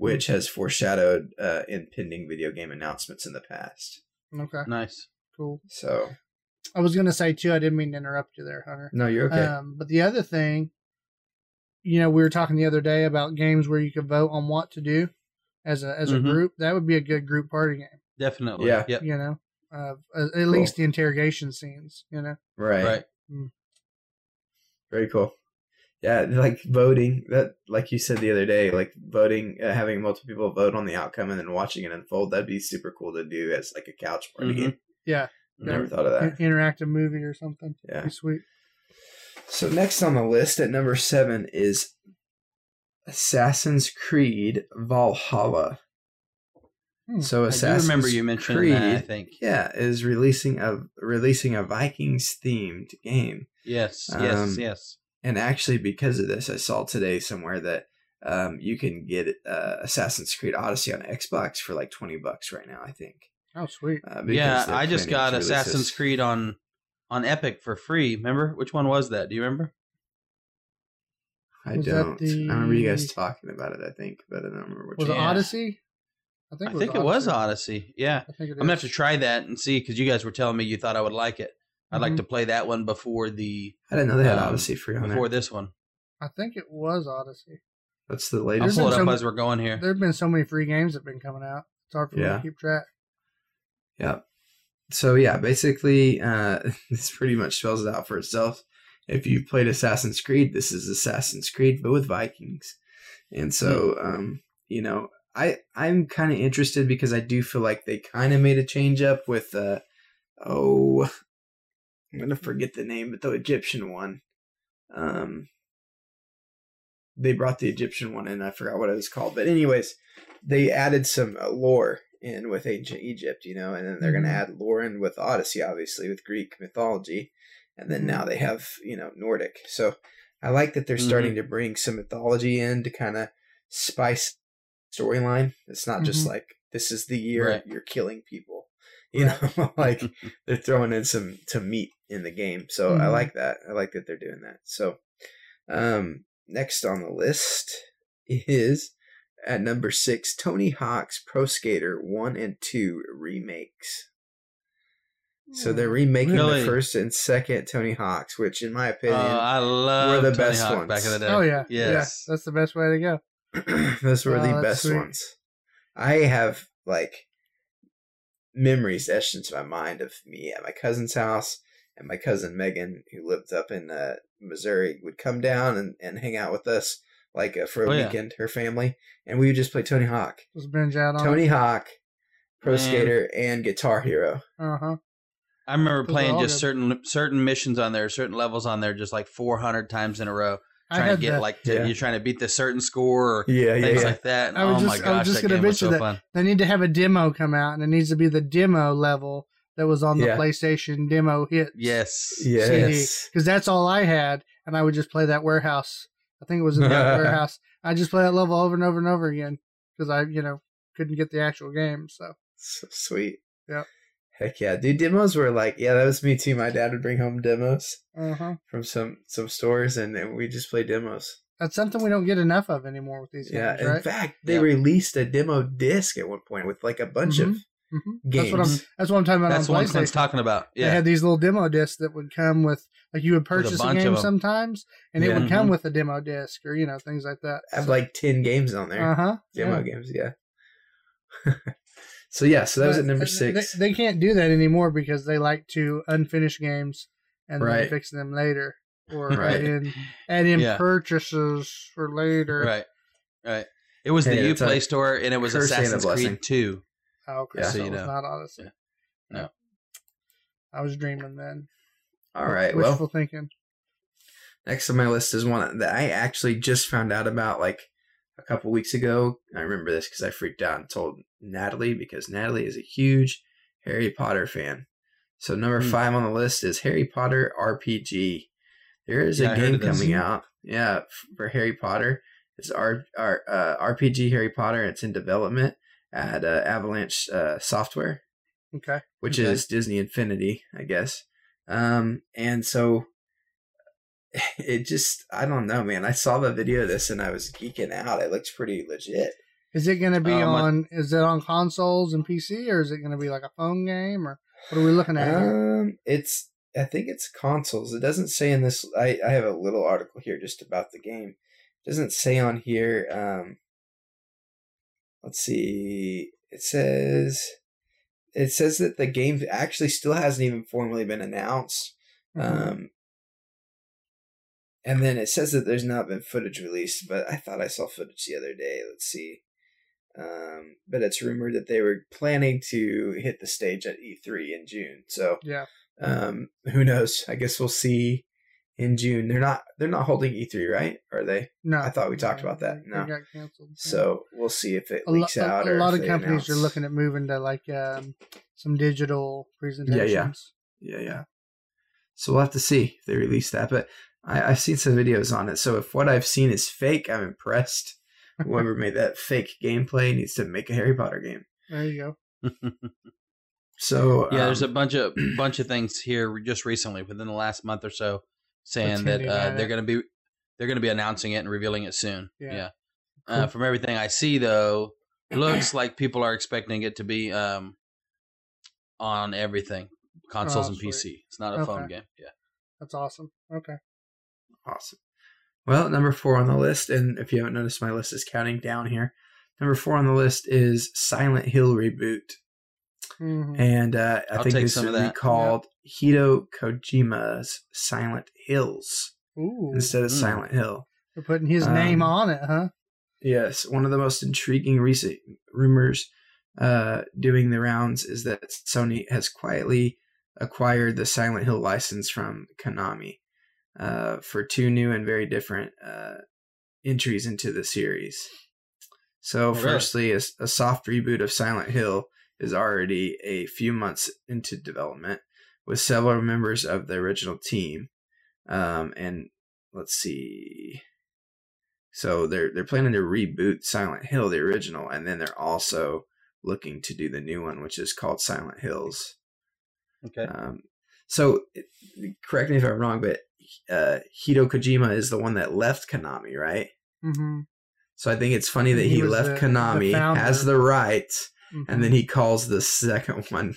which has foreshadowed uh, impending video game announcements in the past. Okay, Nice. cool. So I was gonna say too. I didn't mean to interrupt you there, Hunter. no, you're okay. Um, but the other thing, you know, we were talking the other day about games where you could vote on what to do as a as a Mhm. group. That would be a good group party game. Definitely. Yeah. Yep. You know, uh, at at least the interrogation scenes. You know. right. Right. Very cool. Yeah, like voting that, like you said the other day, like voting, uh, having multiple people vote on the outcome and then watching it unfold. That'd be super cool to do as like a couch party Mhm. game. Yeah, Never thought of in- that. interactive movie or something. Yeah. Be sweet. So next on the list at number seven is Assassin's Creed Valhalla. Hmm. So I do Assassin's remember you mentioning Creed, that. I think. yeah, is releasing a releasing a Vikings themed game. Yes. Yes. Um, yes. And actually, because of this, I saw today somewhere that um, you can get uh, Assassin's Creed Odyssey on Xbox for like twenty bucks right now. I think. Oh, sweet. Uh, Yeah, I just got to Assassin's this. Creed on on Epic for free. Remember which one was that? Do you remember? I Was don't. I remember you guys talking about it. I think, but I don't remember which. Was one. it Odyssey? I I think it was Odyssey. Yeah, I think it is. I'm gonna have to try that and see because you guys were telling me you thought I would like it. I'd like Mhm. to play that one before the I didn't know they had um, Odyssey free on before there. this one. I think it was Odyssey. That's the latest. I'll latest. pull it been up some- as we're going here. There have been so many free games that have been coming out. It's hard for me to keep track. Yeah. So yeah, basically, uh, this pretty much spells it out for itself. If you've played Assassin's Creed, this is Assassin's Creed, but with Vikings. And so, um, you know, I I'm kind of interested because I do feel like they kind of made a change up with, uh, oh, I'm gonna forget the name, but the Egyptian one. Um, they brought the Egyptian one in. I forgot what it was called, but anyways, they added some uh, lore in with ancient Egypt, you know, and then they're going to Mhm. add lore in with Odyssey, obviously with Greek mythology, and then now they have you know Nordic. So I like that they're starting to bring some mythology in to kind of spice storyline. It's not just Mhm. like this is the year Right. you're killing people. You know, like they're throwing in some to meat in the game. So I Mhm. like that. I like that they're doing that. So um next on the list is at number six, Tony Hawk's Pro Skater one and two remakes. So they're remaking Really? the first and second Tony Hawks, which in my Oh, opinion I love were the Tony best Hawk ones. back in the day. Oh yeah, Yes. yeah, that's the best way to go. those were Oh, the best sweet. ones. I have like memories etched into my mind of me at my cousin's house and my cousin Megan, who lived up in uh, Missouri, would come down and, and hang out with us like uh, for a Oh, yeah. weekend, her family, and we would just play Tony Hawk, Just binge out on. Tony Hawk, Pro Man. Skater, and Guitar Hero. Uh huh. I remember playing just good. certain certain missions on there, certain levels on there, just like 400 times in a row, I trying to had get the, like to, Yeah. you're trying to beat the certain score or Yeah, yeah, things yeah. like that. I was oh my just- I was gosh, just that gonna game was so that. fun. they need to have a demo come out, and it needs to be the demo level that was on the Yeah. PlayStation demo hit. Yes. yes. because that's all I had, and I would just play that warehouse. I think it was in that warehouse. I just play that level over and over and over again because I, you know, couldn't get the actual game. So So sweet. Yep. Heck yeah, dude! Demos were like, yeah, that was me too. My dad would bring home demos huh. from some some stores, and, and we just play demos. That's something we don't get enough of anymore with these games. Yeah, games, in right? fact, they Yep. released a demo disc at one point with like a bunch of hmm games. That's what I'm. That's what I'm talking about That's on what Clint's PlayStation. talking about. They Yeah. had these little demo discs that would come with, like, you would purchase a, bunch of game 'em. sometimes, and it would come Mhm. with a demo disc or you know things like that. have like ten games on there, uh huh. demo games. Yeah. so yeah, so that was at number six. They, they can't do that anymore because they like to unfinished games and then fix them later, or Right. add in add in Yeah. purchases for later. Right. Right. It was Hey, the it's a Uplay store and it was a Assassin's blessing. Creed 2. Oh, okay, Yeah. so So it you was know. not Odyssey. Yeah. No. I was dreaming then. All right, Wishful well, thinking. next on my list is one that I actually just found out about like a couple weeks ago. I remember this because I freaked out and told Natalie because Natalie is a huge Harry Potter fan. So number Hmm. five on the list is Harry Potter RPG. There is Yeah, a game coming out, yeah, for Harry Potter. It's R, R uh, RPG Harry Potter. It's in development at uh, Avalanche uh, Software Okay. which Okay. is Disney Infinity, I guess. Um, and so it just, I don't know, man. I saw the video of this and I was geeking out. It looks pretty legit. Is it going to be my- on? Is it on consoles and PC, or is it going to be like a phone game, or what are we looking at? Um, it's, I think it's consoles. It doesn't say in this. I, I have a little article here just about the game. It doesn't say on here. Um, let's see. It says, it says that the game actually still hasn't even formally been announced. Mhm. Um, and then it says that there's not been footage released, but I thought I saw footage the other day. Let's see. Um, but it's rumored that they were planning to hit the stage at E3 in June. So yeah. um, who knows? I guess we'll see in June. They're not they're not holding E3, right? Are they? No, I thought we talked no, about that. No. got canceled. So we'll see if it a, leaks a- out. a or lot of companies are looking at moving to like um, some digital presentations. Yeah, yeah, Yeah, yeah. So we'll have to see if they release that. But I, I've seen some videos on it. So if what I've seen is fake, I'm impressed. Whoever made that fake gameplay needs to make a Harry Potter game. There you go. So yeah, there's a um, bunch of bunch of things here just recently within the last month or so saying that uh, they're going to be they're going to be announcing it and revealing it soon. Yeah. Yeah. Uh, from everything I see though, looks like people are expecting it to be um, on everything, consoles Oh, and sweet. PC. It's not a phone game. Yeah. That's awesome. Okay. Awesome. Well, number four on the list, and if you haven't noticed, my list is counting down here. Number four on the list is Silent Hill reboot, Mhm. and uh, I I'll think take this some will be that. called Hideo Kojima's Silent Hills Ooh, instead of Mm. Silent Hill. they're putting his name Um, on it, huh? Yes, one of the most intriguing recent rumors uh, doing the rounds is that Sony has quietly acquired the Silent Hill license from Konami uh, for two new and very different uh, entries into the series. So, Oh, firstly, a, a soft reboot of Silent Hill is already a few months into development with several members of the original team. Um, and let's see. So they're they're planning to reboot Silent Hill, the original, and then they're also looking to do the new one, which is called Silent Hills. Okay. Um, so, correct me if I'm wrong, but uh, Hideo Kojima is the one that left Konami, right? hmm So I think it's funny that He he, left the- the Konami, founder. has the rights, hmm and then he calls the second one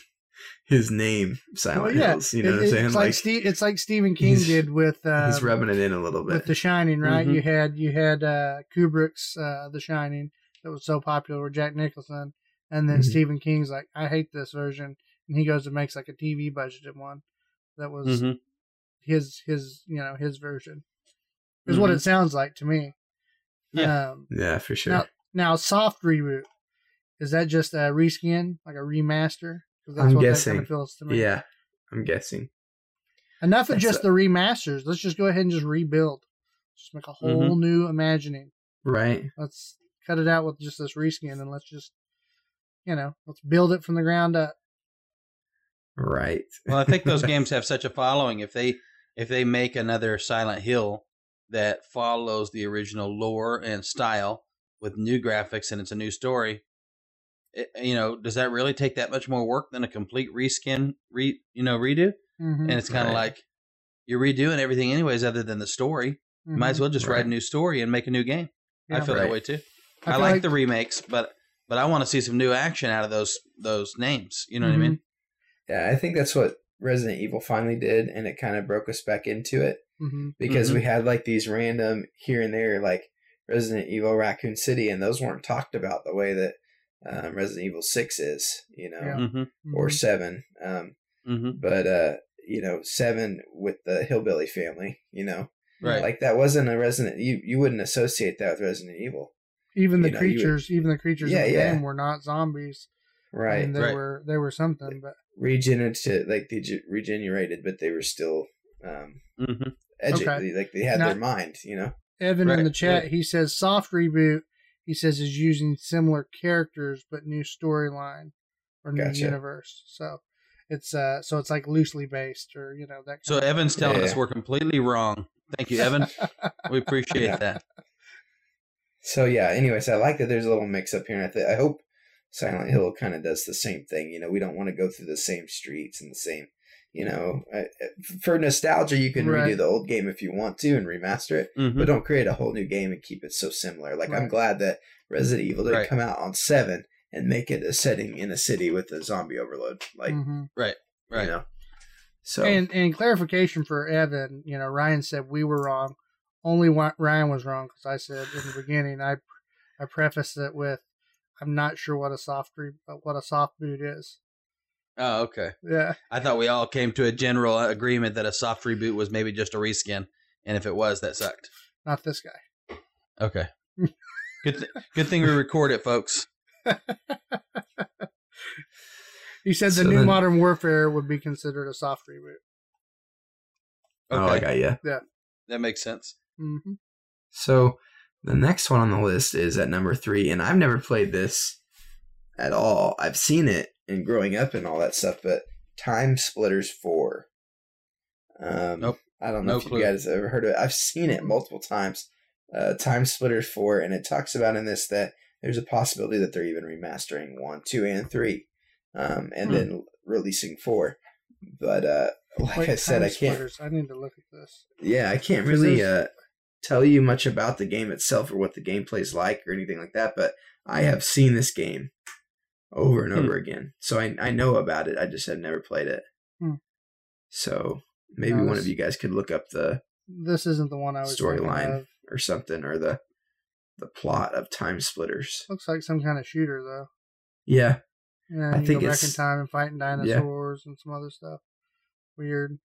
his name, Silent Well, yeah, Hills. You know It- what I'm saying? It's like, Steve, it's like Stephen King did with uh, he's rubbing it in a little bit with. The Shining, right? Mhm. You had you had uh, Kubrick's uh, The Shining that was so popular with Jack Nicholson, and then Mhm. Stephen King's like, I hate this version, and he goes and makes like a TV budgeted one that was Mhm. His his you know his version is what Mhm. it sounds like to me. Yeah. Um, yeah, for sure. Now, now soft reboot is that just a reskin, like a remaster? 'Cause I'm what guessing. kind of feels to me. yeah, I'm guessing. Enough of That's just a- the remasters. Let's just go ahead and just rebuild. Just make a Mm-hmm. whole new imagining. Right. Let's cut it out with just this reskin and let's just, you know, let's build it from the ground up. Right. Well, I think those games have such a following. If they if they make another Silent Hill that follows the original lore and style with new graphics and it's a new story, it, you know, does that really take that much more work than a complete reskin, re you know, redo? Mm-hmm. And it's kind of Right. like you're redoing everything anyways, other than the story. You might as well just write a new story and make a new game. I feel Right. that way too. I I, like, like- the remakes, but but I want to see some new action out of those those names. You know what I mean? Yeah, I think that's what Resident Evil finally did, and it kind of broke us back into it hmm because Mhm. we had like these random here and there, like Resident Evil Raccoon City, and those weren't talked about the way that um, Resident Evil Six is, you know, Yeah. Mm-hmm. or Seven. Um, Mm-hmm. but uh, you know, Seven with the hillbilly family, you know, Right. like that wasn't a Resident. You you wouldn't associate that with Resident Evil, Even the you know, you would- creatures, even the creatures Yeah, in the yeah. game were not zombies. I right? mean, they Right. were they were something, but Regenerated, like they ge- regenerated, but they were still um, Mm-hmm. edu- Okay. like they had Now- their mind, you know. Evan in the chat, right. he says soft reboot. He says is using similar characters but new storyline or new Gotcha. universe. So it's uh so it's like loosely based or you know that. So kind Evan's telling Yeah. us we're completely wrong. Thank you, Evan. We appreciate Yeah. that. So yeah. Anyways, I like that there's a little mix up here, and I, th- I hope Silent Hill kind of does the same thing. You know, we don't want to go through the same streets and the same. You know, for nostalgia, you can Right. redo the old game if you want to and remaster it, Mhm. but don't create a whole new game and keep it so similar. Like I'm glad that Resident Evil didn't Right. come out on seven and make it a setting in a city with a zombie overload. Like Mhm. Right. you know, so And and clarification for Evan, you know, Ryan said we were wrong. Only Ryan was wrong because I said in the beginning I I prefaced it with I'm not sure what a soft re- what a soft boot is. Oh, okay. Yeah, I thought we all came to a general agreement that a soft reboot was maybe just a reskin, and if it was, that sucked. not this guy. Okay. good. Th- good thing we record it, folks. He said the new then- Modern Warfare would be considered a soft reboot. oh, I got you. Yeah. That makes sense. hmm So the next one on the list is at number three, and I've never played this at all. I've seen it and growing up and all that stuff, but Time Splitters Four. Um, Nope. I don't know No if clue. you guys have ever heard of it. I've seen it multiple times. Uh, Time Splitters Four, and it talks about in this that there's a possibility that they're even remastering one, two, and three, um, and Hmm. then releasing four. But uh, like Wait, I said, I can't. Splitters. I need to look at this. Yeah, I can't really uh, tell you much about the game itself or what the gameplay is like or anything like that, but I have seen this game over and Hmm. over again. So I, I know about it. I just have never played it. Hmm. So maybe No, one of you guys could look up the This isn't the one I was storyline or something or the the plot of Time Splitters. Looks like some kind of shooter though. Yeah, Yeah, I you think go back it's- in time and fighting dinosaurs and some other stuff. Weird.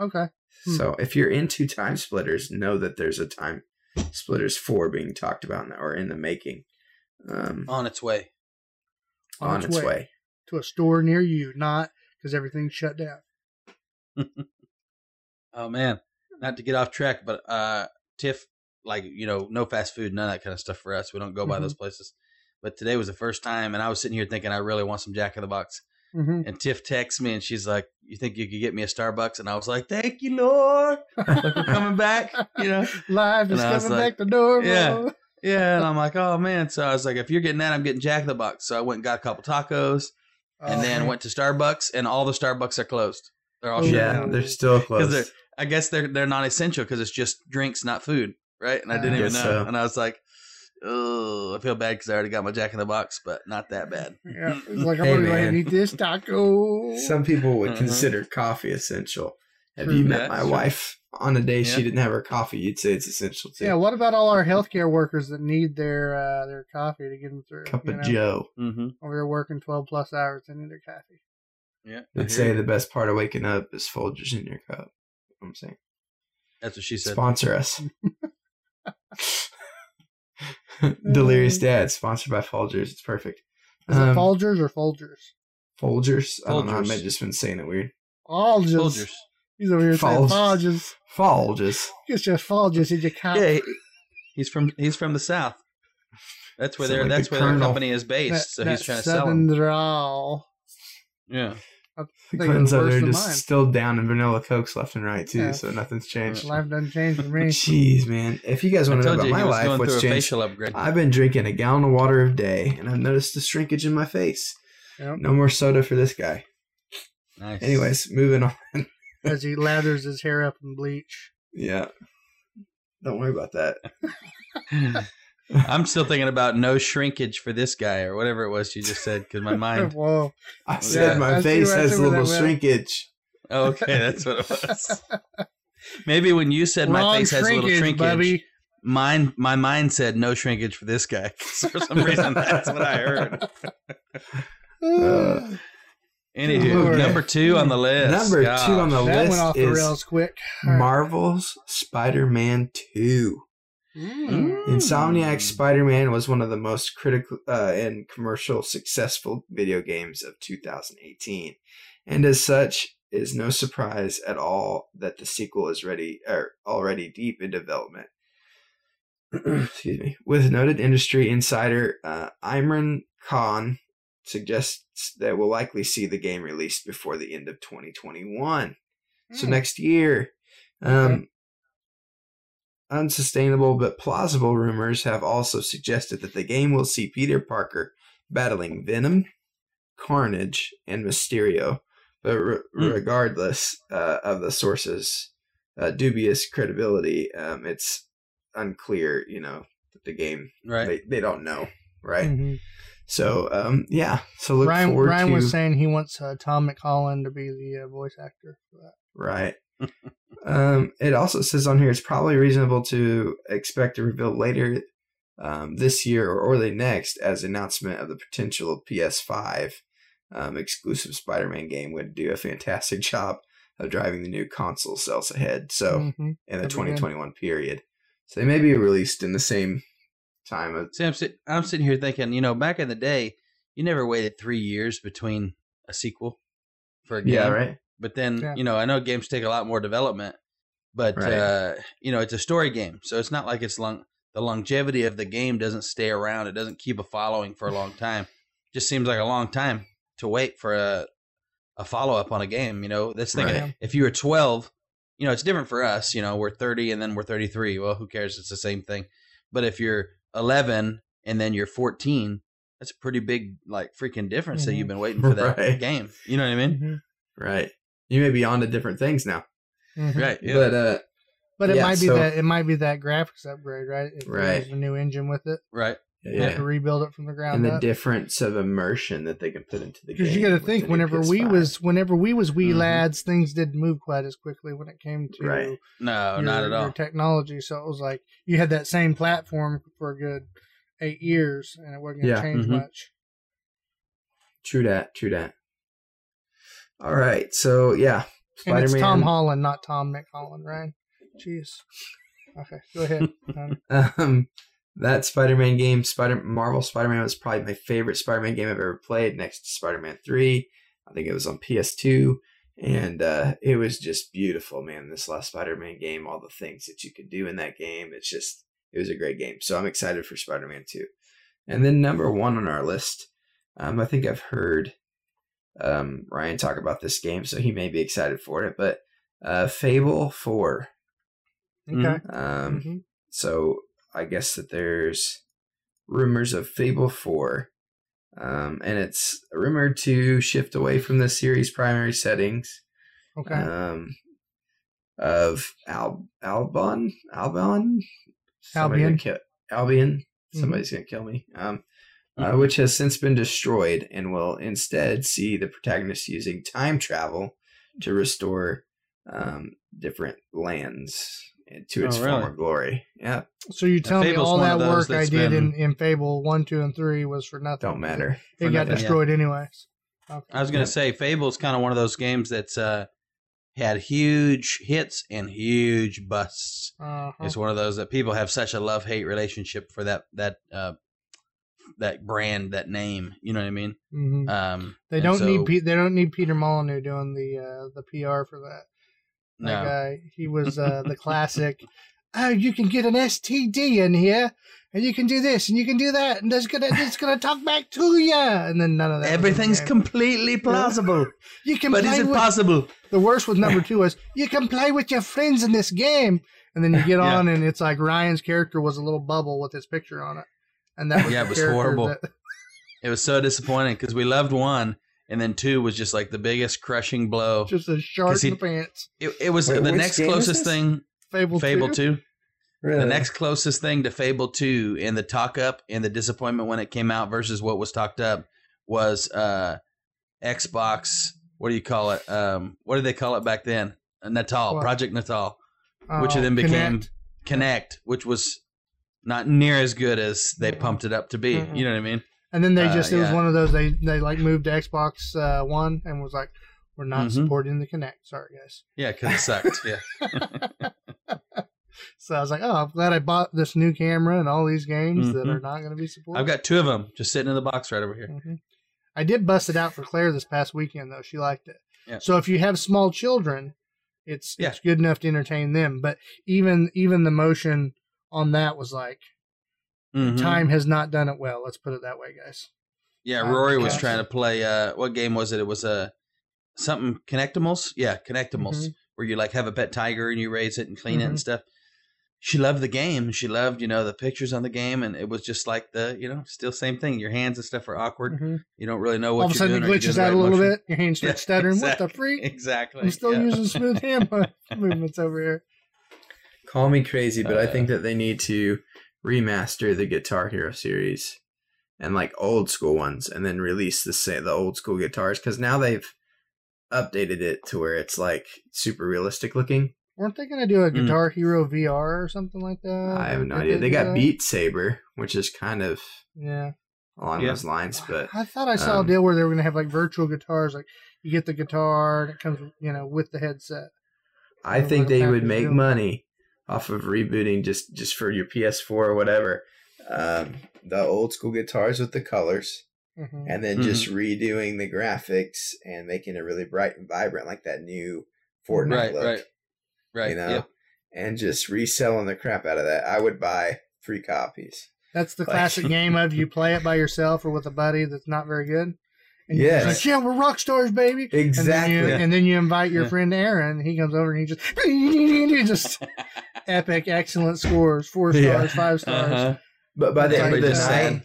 Okay. Hmm. So if you're into Time Splitters, know that there's a Time Splitters 4 being talked about now or in the making. Um, On its way. on, its way. to a store near you, not because everything's shut down. Oh man, not to get off track, but uh, Tiff, like you know, no fast food, none of that kind of stuff for us. We don't go by Mhm. those places. But today was the first time, and I was sitting here thinking I really want some Jack in the Box. Hmm And Tiff texts me, and she's like, "You think you could get me a Starbucks?" And I was like, "Thank you, Lord, like we're coming back." You know, Life is And I was coming like, back to normal. yeah. Yeah, and I'm like, oh man. So I was like, if you're getting that, I'm getting Jack in the Box. So I went and got a couple tacos, and Oh, then man. went to Starbucks, and all the Starbucks are closed. They're all Oh, shut yeah, down they're still because they're. closed. I guess they're they're not essential because it's just drinks, not food, right? And I didn't I even know. so. And I was like, oh, I feel bad because I already got my Jack in the Box, but not that bad. Yeah, it's like I'm Hey, gonna man. eat this taco. Some people would Uh-huh. consider coffee essential. Have True, you met yeah, my sure. wife on a day Yeah. she didn't have her coffee? You'd say it's essential too. yeah, what about all our healthcare workers that need their uh, their coffee to get them through? Cup of know? Joe. Mm-hmm. Over here working twelve plus hours, they need their coffee. Yeah, I They'd say you. the best part of waking up is Folgers in your cup. I'm saying, that's what she said. sponsor us. Delirious Dad, sponsored by Folgers. It's perfect. Is it Um, Folgers or Folgers? Folgers. I don't know. I might have just been saying it weird. Folgers. Soldiers. He's over here saying Folgers. Folgers. Folgers. It's just Folgers in your cup. Yeah, he- he's from he's from the south. That's where their like that's the where their company is based. That- so he's trying to sell southern them. drawl. Yeah, The think it Clintons was out worse there than just mine. still down in vanilla cokes left and right too, Yeah. so nothing's changed. Life doesn't change for me. Jeez, man! If you guys want to know about you my life, what's changed? facial upgrade. I've been drinking a gallon of water a day, and I've noticed the shrinkage in my face. Yep. No more soda for this guy. nice. Anyways, moving on. As he lathers his hair up in bleach. yeah, don't worry about that. I'm still thinking about no shrinkage for this guy or whatever it was you just said because my mind. Whoa. I said Yeah. my I face has see where little that went. shrinkage. Okay, that's what it was. Maybe when you said my face has a little shrinkage, Bubby. mine my mind said no shrinkage for this guy. 'Cause for some reason, that's what I heard. Uh, Anywho, Lord. number two on the list. Number two on the that list went off the is rails quick. All right. Marvel's Spider-Man Two. Mm. Insomniac Spider-Man was one of the most critical uh, and commercial successful video games of 2018, and as such, it is no surprise at all that the sequel is ready or already deep in development. Excuse me. With noted industry insider uh, Imran Khan suggests that we'll likely see the game released before the end of 2021. So Mm. next year. Um. Unsustainable but plausible rumors have also suggested that the game will see Peter Parker battling Venom, Carnage, and Mysterio. But re- Hmm. regardless uh, of the source's uh, dubious credibility, um, it's unclear, you know, that the game, Right. they, they don't know, right? Mhm. So, um, yeah. So look Ryan, Ryan to was saying he wants uh, Tom McHolland to be the uh, voice actor for that. Right. Um, it also says on here it's probably reasonable to expect a reveal later um, this year or early next as announcement of the potential PS5 um, exclusive Spider-Man game would do a fantastic job of driving the new console sales ahead. So Mhm. in the that'd 2021 period, so they may be released in the same time. Of, See, I'm, sit- I'm sitting here thinking, you know, back in the day, you never waited three years between a sequel for a game. yeah, right. But then, Yeah. you know, I know games take a lot more development, but Right. uh, you know, it's a story game, so it's not like it's long. The longevity of the game doesn't stay around. It doesn't keep a following for a long time. just seems like a long time to wait for a a follow up on a game. You know, that's thinking Right. if you were twelve, you know, it's different for us. You know, we're thirty and then we're thirty three. Well, who cares? It's the same thing. But if you're eleven and then you're fourteen, that's a pretty big like freaking difference that Mhm. you've been waiting for that Right. game. You know what I mean? Mhm. Right. You may be on to different things now, Mhm. Right. Yeah. but uh, But it Yeah, might be so- that it might be that graphics upgrade, right? If Right. there's a new engine with it, right. you have yeah. to rebuild it from the ground and the up. difference of immersion that they can put into the game. Because you got to think, whenever we was whenever we was wee Mhm. lads, things didn't move quite as quickly when it came to Right. No, your, not at all. technology. So it was like you had that same platform for a good eight years, and it wasn't going to Yeah. change Mhm. much. True that. True that. All right. So yeah, And it's Spider-Man. Tom Holland, not Tom McHolland, right? Jeez. Okay, go ahead. Tony. um, that Spider-Man game, Spider Marvel Spider-Man was probably my favorite Spider-Man game I've ever played, next to Spider-Man Three. I think it was on PS2, and uh, it was just beautiful, man. This last Spider-Man game, all the things that you could do in that game, it's just it was a great game. So I'm excited for Spider-Man Two. And then number one on our list, um, I think I've heard um, Ryan talk about this game, so he may be excited for it. But uh, Fable Four. Okay. Um, Mhm. so I guess that there's rumors of Fable 4. Um, and it's rumored to shift away from the series' primary settings Okay. um, of Al- Albon, Albon, Somebody Albion. kill- Albion. Mhm. Somebody's gonna kill me. Um, uh, Mhm. which has since been destroyed and will instead see the protagonist using time travel to restore um, different lands to its Oh, really? former glory. Yeah, so you tell me all that work I did in, been- in Fable one, two, and three was for nothing. don't matter. It For got nothing, yeah. destroyed anyways. Okay. I was gonna Yeah. say Fable's kind of one of those games that's uh, had huge hits and huge busts. Uh-huh. It's one of those that people have such a love hate relationship for that that uh, that brand, that name. You know what I mean? Mhm. Um, They don't so- need Pe- they don't need Peter Molyneux doing the uh, the PR for that. That No. guy, he was uh, the classic. Oh, you can get an STD in here, and you can do this, and you can do that, and it's gonna it's gonna talk back to you, and then none of that. was in the Everything's completely plausible, You can but is it with, possible? The worst with number two was you can play with your friends in this game, and then you get Yeah. on, and it's like Ryan's character was a little bubble with his picture on it, and that was Yeah, it was horrible. that- It was so disappointing because we loved one, and then two was just like the biggest crushing blow. just a shark 'Cause he- in the pants. It, it was Wait, the next closest thing. Fable, Fable 2? two. Really? The next closest thing to Fable 2 and the talk up and the disappointment when it came out versus what was talked up was uh Xbox, what do you call it? Um what did they call it back then? Uh, Natal, What? Project Natal, Oh, which then became Kinect. Connect, which was not near as good as they pumped it up to be. Mm-mm. You know what I mean? And then they Uh, just it was yeah. one of those they they like moved to Xbox uh, One and was like we're not Mhm. supporting the Kinect. Sorry guys. Yeah, because it sucked. Yeah. So I was like, oh, I'm glad I bought this new camera and all these games that Mhm. are not going to be supported. I've got two of them just sitting in the box right over here. Mhm. I did bust it out for Claire this past weekend though. She liked it. Yeah. So if you have small children, it's Yeah. it's good enough to entertain them. But even even the motion on that was like Mhm. time has not done it well. Let's put it that way, guys. Yeah, Ah, Rory was trying to play. Uh, what game was it? It was a uh, something Kinectimals. Yeah, Kinectimals, Mhm. where you like have a pet tiger and you raise it and clean it Mhm. and stuff. She loved the game. She loved you know the pictures on the game, and it was just like the you know still same thing. Your hands and stuff are awkward. Mhm. You don't really know what All of a sudden it doing. or you're glitches doing the out a little motion. bit. Your hands start Yeah, stuttering. What the freak? Exactly. I'm still yeah. using smooth hand movements over here. Call me crazy, but I Uh, think that they need to remaster the Guitar Hero series and like old school ones, and then release the sa- the old school guitars because now they've updated it to where it's like super realistic looking. Weren't they going to do a Mm. Guitar Hero VR or something like that? I have no did idea. They do got that? Beat Saber, which is kind of Yeah. along Yeah. those lines, but I thought I saw um, a deal where they were going to have like virtual guitars. Like you get the guitar and it comes, you know, with the headset. I think they would make deal. money off of rebooting just just for your PS4 or whatever. Um, the old school guitars with the colors, hmm and then just redoing the graphics and making it really bright and vibrant, like that new Fortnite Right, look. right, right. You know, Yep. and just reselling the crap out of that. I would buy three copies. That's the Like- classic game of you play it by yourself or with a buddy that's not very good. And you're just Yes. like, yeah, we're rock stars, baby. Exactly. And then, you, Yeah. and then you invite your Yeah. friend Aaron. He comes over and he just, he just epic, excellent scores, four stars, Yeah. five stars. Uh-huh. But by the end of the night.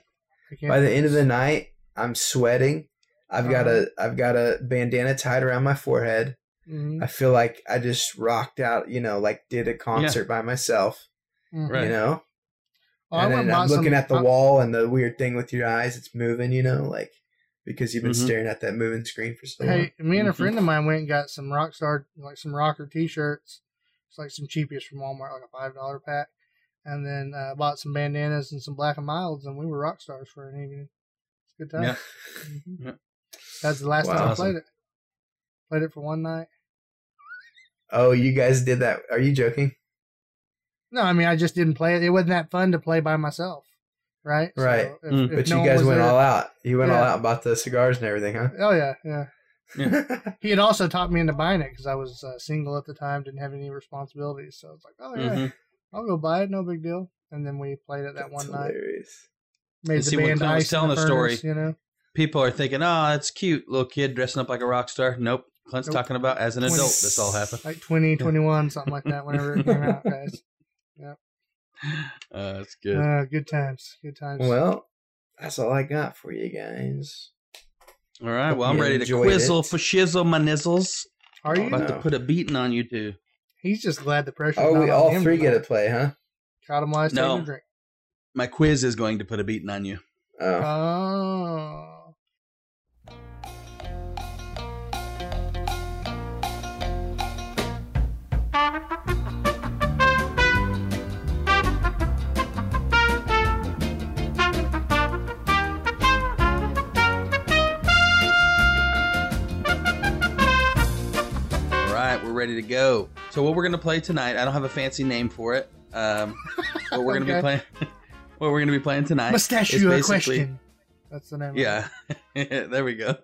by the end of the night, I'm sweating. I've got Uh-huh. a I've got a bandana tied around my forehead. Mhm, I feel like I just rocked out, you know, like did a concert by myself, mhm. Right. you know. Oh, I and went then and I'm looking some- at the I- wall and the weird thing with your eyes, it's moving, you know, like because you've been Mhm. staring at that moving screen for so long. Hey, me and a Mhm. friend of mine went and got some Rockstar, like some rocker T-shirts. It's like some cheapest from Walmart, like a five dollar pack, and then uh, bought some bandanas and some black and milds, and we were rock stars for an evening. It's a good time. Yeah. Mhm. Yeah. That's the last Wow. time I Awesome. played it. Played it for one night. Oh, you guys did that? Are you joking? No, I mean I just didn't play it. It wasn't that fun to play by myself, right? Right. if- Mm. if But no you guys went there- all out. You went all out and bought the cigars and everything, huh? Oh yeah, yeah. Yeah. He had also taught me into buying it because I was uh, single at the time, didn't have any responsibilities. So it's like, oh yeah, Mhm. I'll go buy it, no big deal. And then we played it that That's one night. hilarious. Made And the see, when band was telling the the story, furnace, you know. People are thinking, "Oh, that's cute, little kid dressing up like a rock star." Nope. Clint's Nope. talking about as an adult. This all happened. Like 20, 21, something like that. Whenever it came out, guys. Uh, that's good. Uh, good times. Good times. Well, that's all I got for you guys. All right. Well, I'm ready to quizzle it. for shizzle my nizzles. are you? About to put a beating on you two. He's just glad the pressure. Oh, we all three get to play, huh? Caught him last No. taking a drink. My quiz is going to put a beating on you. Oh, Oh. Ready to go. So what we're gonna play tonight? I don't have a fancy name for it. Um, what we're gonna be playing? what we're gonna be playing tonight? Mustache you a question. That's the name. Yeah, there we go.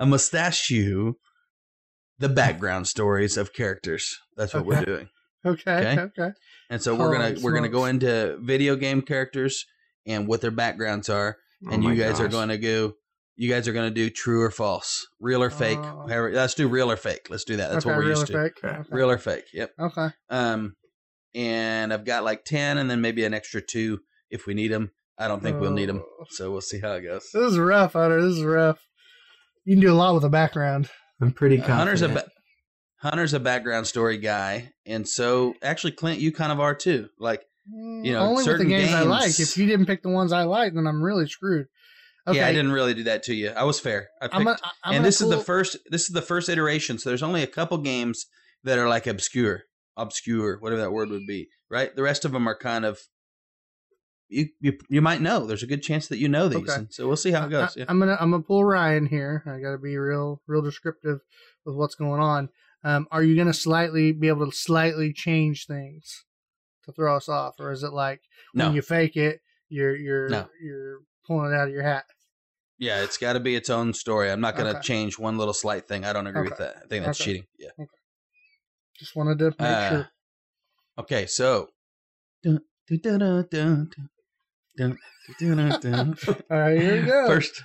A mustachio. The background stories of characters. That's what we're doing. Okay. Okay. Okay. And so we're gonna Holy we're gonna go into video game characters and what their backgrounds are, and Oh you guys are going to go. You guys are going to do true or false, real or fake. Oh. however- let's do real or fake. Let's do that. That's okay, what we're real used or to. fake? Okay. Okay. Real or fake. Yep. Okay. Um, and I've got like ten, and then maybe an extra two if we need them. I don't think we'll need them, Oh. so we'll see how it goes. This is rough, Hunter. This is rough. You can do a lot with a background. I'm pretty Uh, confident. Hunter's a ba- Hunter's a background story guy, and so actually, Clint, you kind of are too. Like, You know, only with the certain games, I like. If you didn't pick the ones I like, then I'm really screwed. Okay. yeah, I didn't really do that to you. I was fair. I picked, I'm gonna, I'm and this is the first. This is the first iteration. So there's only a couple games that are like obscure, obscure, whatever that word would be. Right. The rest of them are kind of. You you you might know. There's a good chance that you know these. Okay. So we'll see how it goes. I, Yeah. am gonna I'm gonna pull Ryan here. I got to be real real descriptive with what's going on. Um, are you gonna slightly be able to slightly change things to throw us off, or is it like No. when you fake it, you're you're No. you're pulling it out of your hat? Yeah, it's got to be its own story. I'm not going to okay. change one little slight thing. I don't agree okay. with that. I think that's okay. cheating. Yeah. Just wanted to make uh, sure. Okay, so. All right, here we go. First,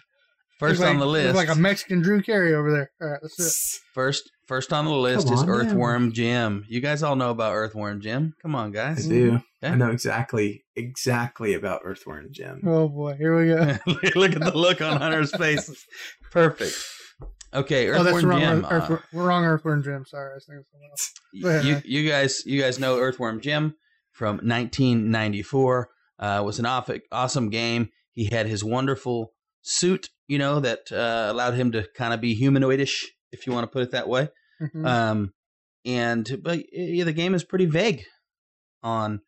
first on the list, like a Mexican Drew Carey over there. All right, let's do it. First first on the list Come is on now. Earthworm Jim. You guys all know about Earthworm Jim. Come on, guys. I guys. do. Yeah. I know exactly exactly about Earthworm Jim. Oh boy, here we go. Look at the look on Hunter's face. Perfect. Okay, oh, that's Earthworm wrong. Jim. Earth, uh, we're wrong, Earthworm Jim. Sorry, I was thinking something else. Ahead, you, you guys, you guys know Earthworm Jim from 1994. Uh, was an aw- awesome game. He had his wonderful suit, you know, that uh, allowed him to kind of be humanoidish, if you want to put it that way. Mhm. Um, and but yeah, the game is pretty vague on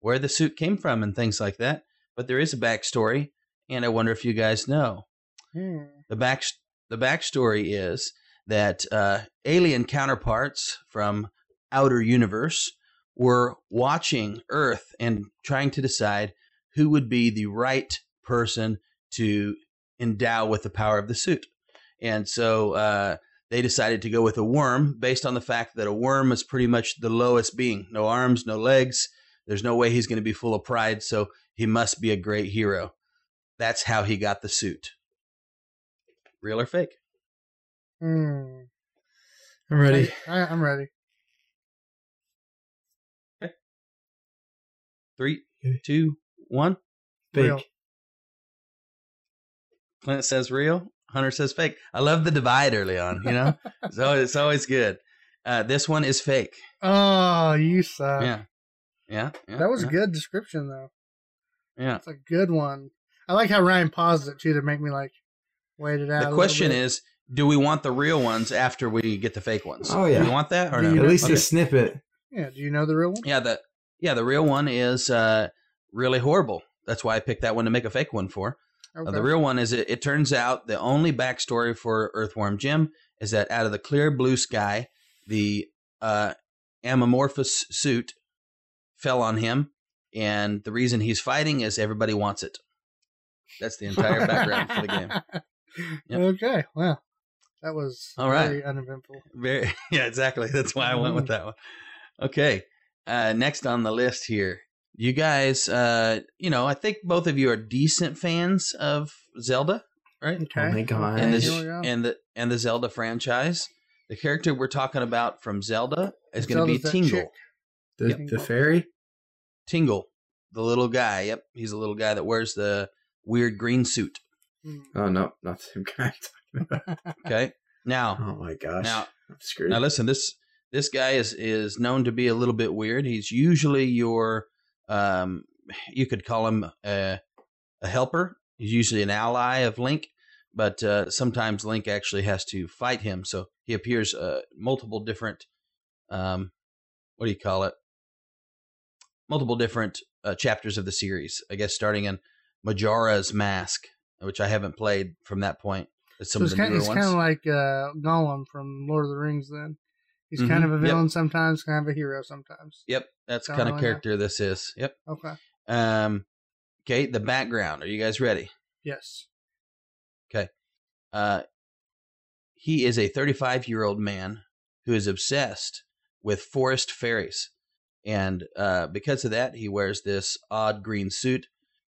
where the suit came from and things like that. But there is a backstory, and I wonder if you guys know Hmm. the back. The backstory is that uh, alien counterparts from outer universe were watching Earth and trying to decide who would be the right person to endow with the power of the suit. And so uh, they decided to go with a worm based on the fact that a worm is pretty much the lowest being no arms, no legs. There's no way he's going to be full of pride, so he must be a great hero. That's how he got the suit. Real or fake? Hmm. I'm ready. I, I'm ready. Three, Okay. two. Fake. Real. Clint says real. Hunter says fake. I love the divide early on. You know, so it's always good. Uh, this one is fake. Oh, you suck. yeah, yeah, yeah. That was yeah, a good description, though. Yeah. It's a good one. I like how Ryan paused it too to make me like wait it out. The little question bit. is, do we want the real ones after we get the fake ones? Oh, yeah. Do we want that or Do no? you At least Okay. a snippet. yeah. Do you know the real one? Yeah, the yeah the real one is uh, really horrible. That's why I picked that one to make a fake one for. Okay. the real one is it, it turns out the only backstory for Earthworm Jim is that out of the clear blue sky, the uh, amorphous suit fell on him, and the reason he's fighting is everybody wants it. That's the entire background for the game. Yep. Okay. Well, that was All right. very uneventful. Very, yeah, exactly. That's why I went with that one. Okay, uh, next on the list here, you guys. Uh, you know, I think both of you are decent fans of Zelda, right? Okay. Oh my God. and the Here we go. and the and the Zelda franchise. The character we're talking about from Zelda is going to be Zelda's that chick. Tingle. The, the fairy? Tingle. the little guy. Yep, he's a little guy that wears the weird green suit. Hmm. Oh no, not the same guy. I'm talking about. Okay. Now, Oh my gosh. now, I'm screwed. now, listen. This this guy is is known to be a little bit weird. He's usually your, um, you could call him a, a helper. He's usually an ally of Link, but uh, sometimes Link actually has to fight him. So he appears uh, multiple different, um, what do you call it? Multiple different uh, chapters of the series. I guess starting in Majora's Mask, which I haven't played from that point. It's some so of the kind, newer it's ones. kind of like uh, Gollum from Lord of the Rings. Then he's Mhm, kind of a yep. villain sometimes, kind of a hero sometimes. Yep, that's kind of like character this is. Yep. Okay. Um, okay, the background. Are you guys ready? Yes. Okay. Uh, he is a 35 year old man who is obsessed with forest fairies. And uh, because of that, he wears this odd green suit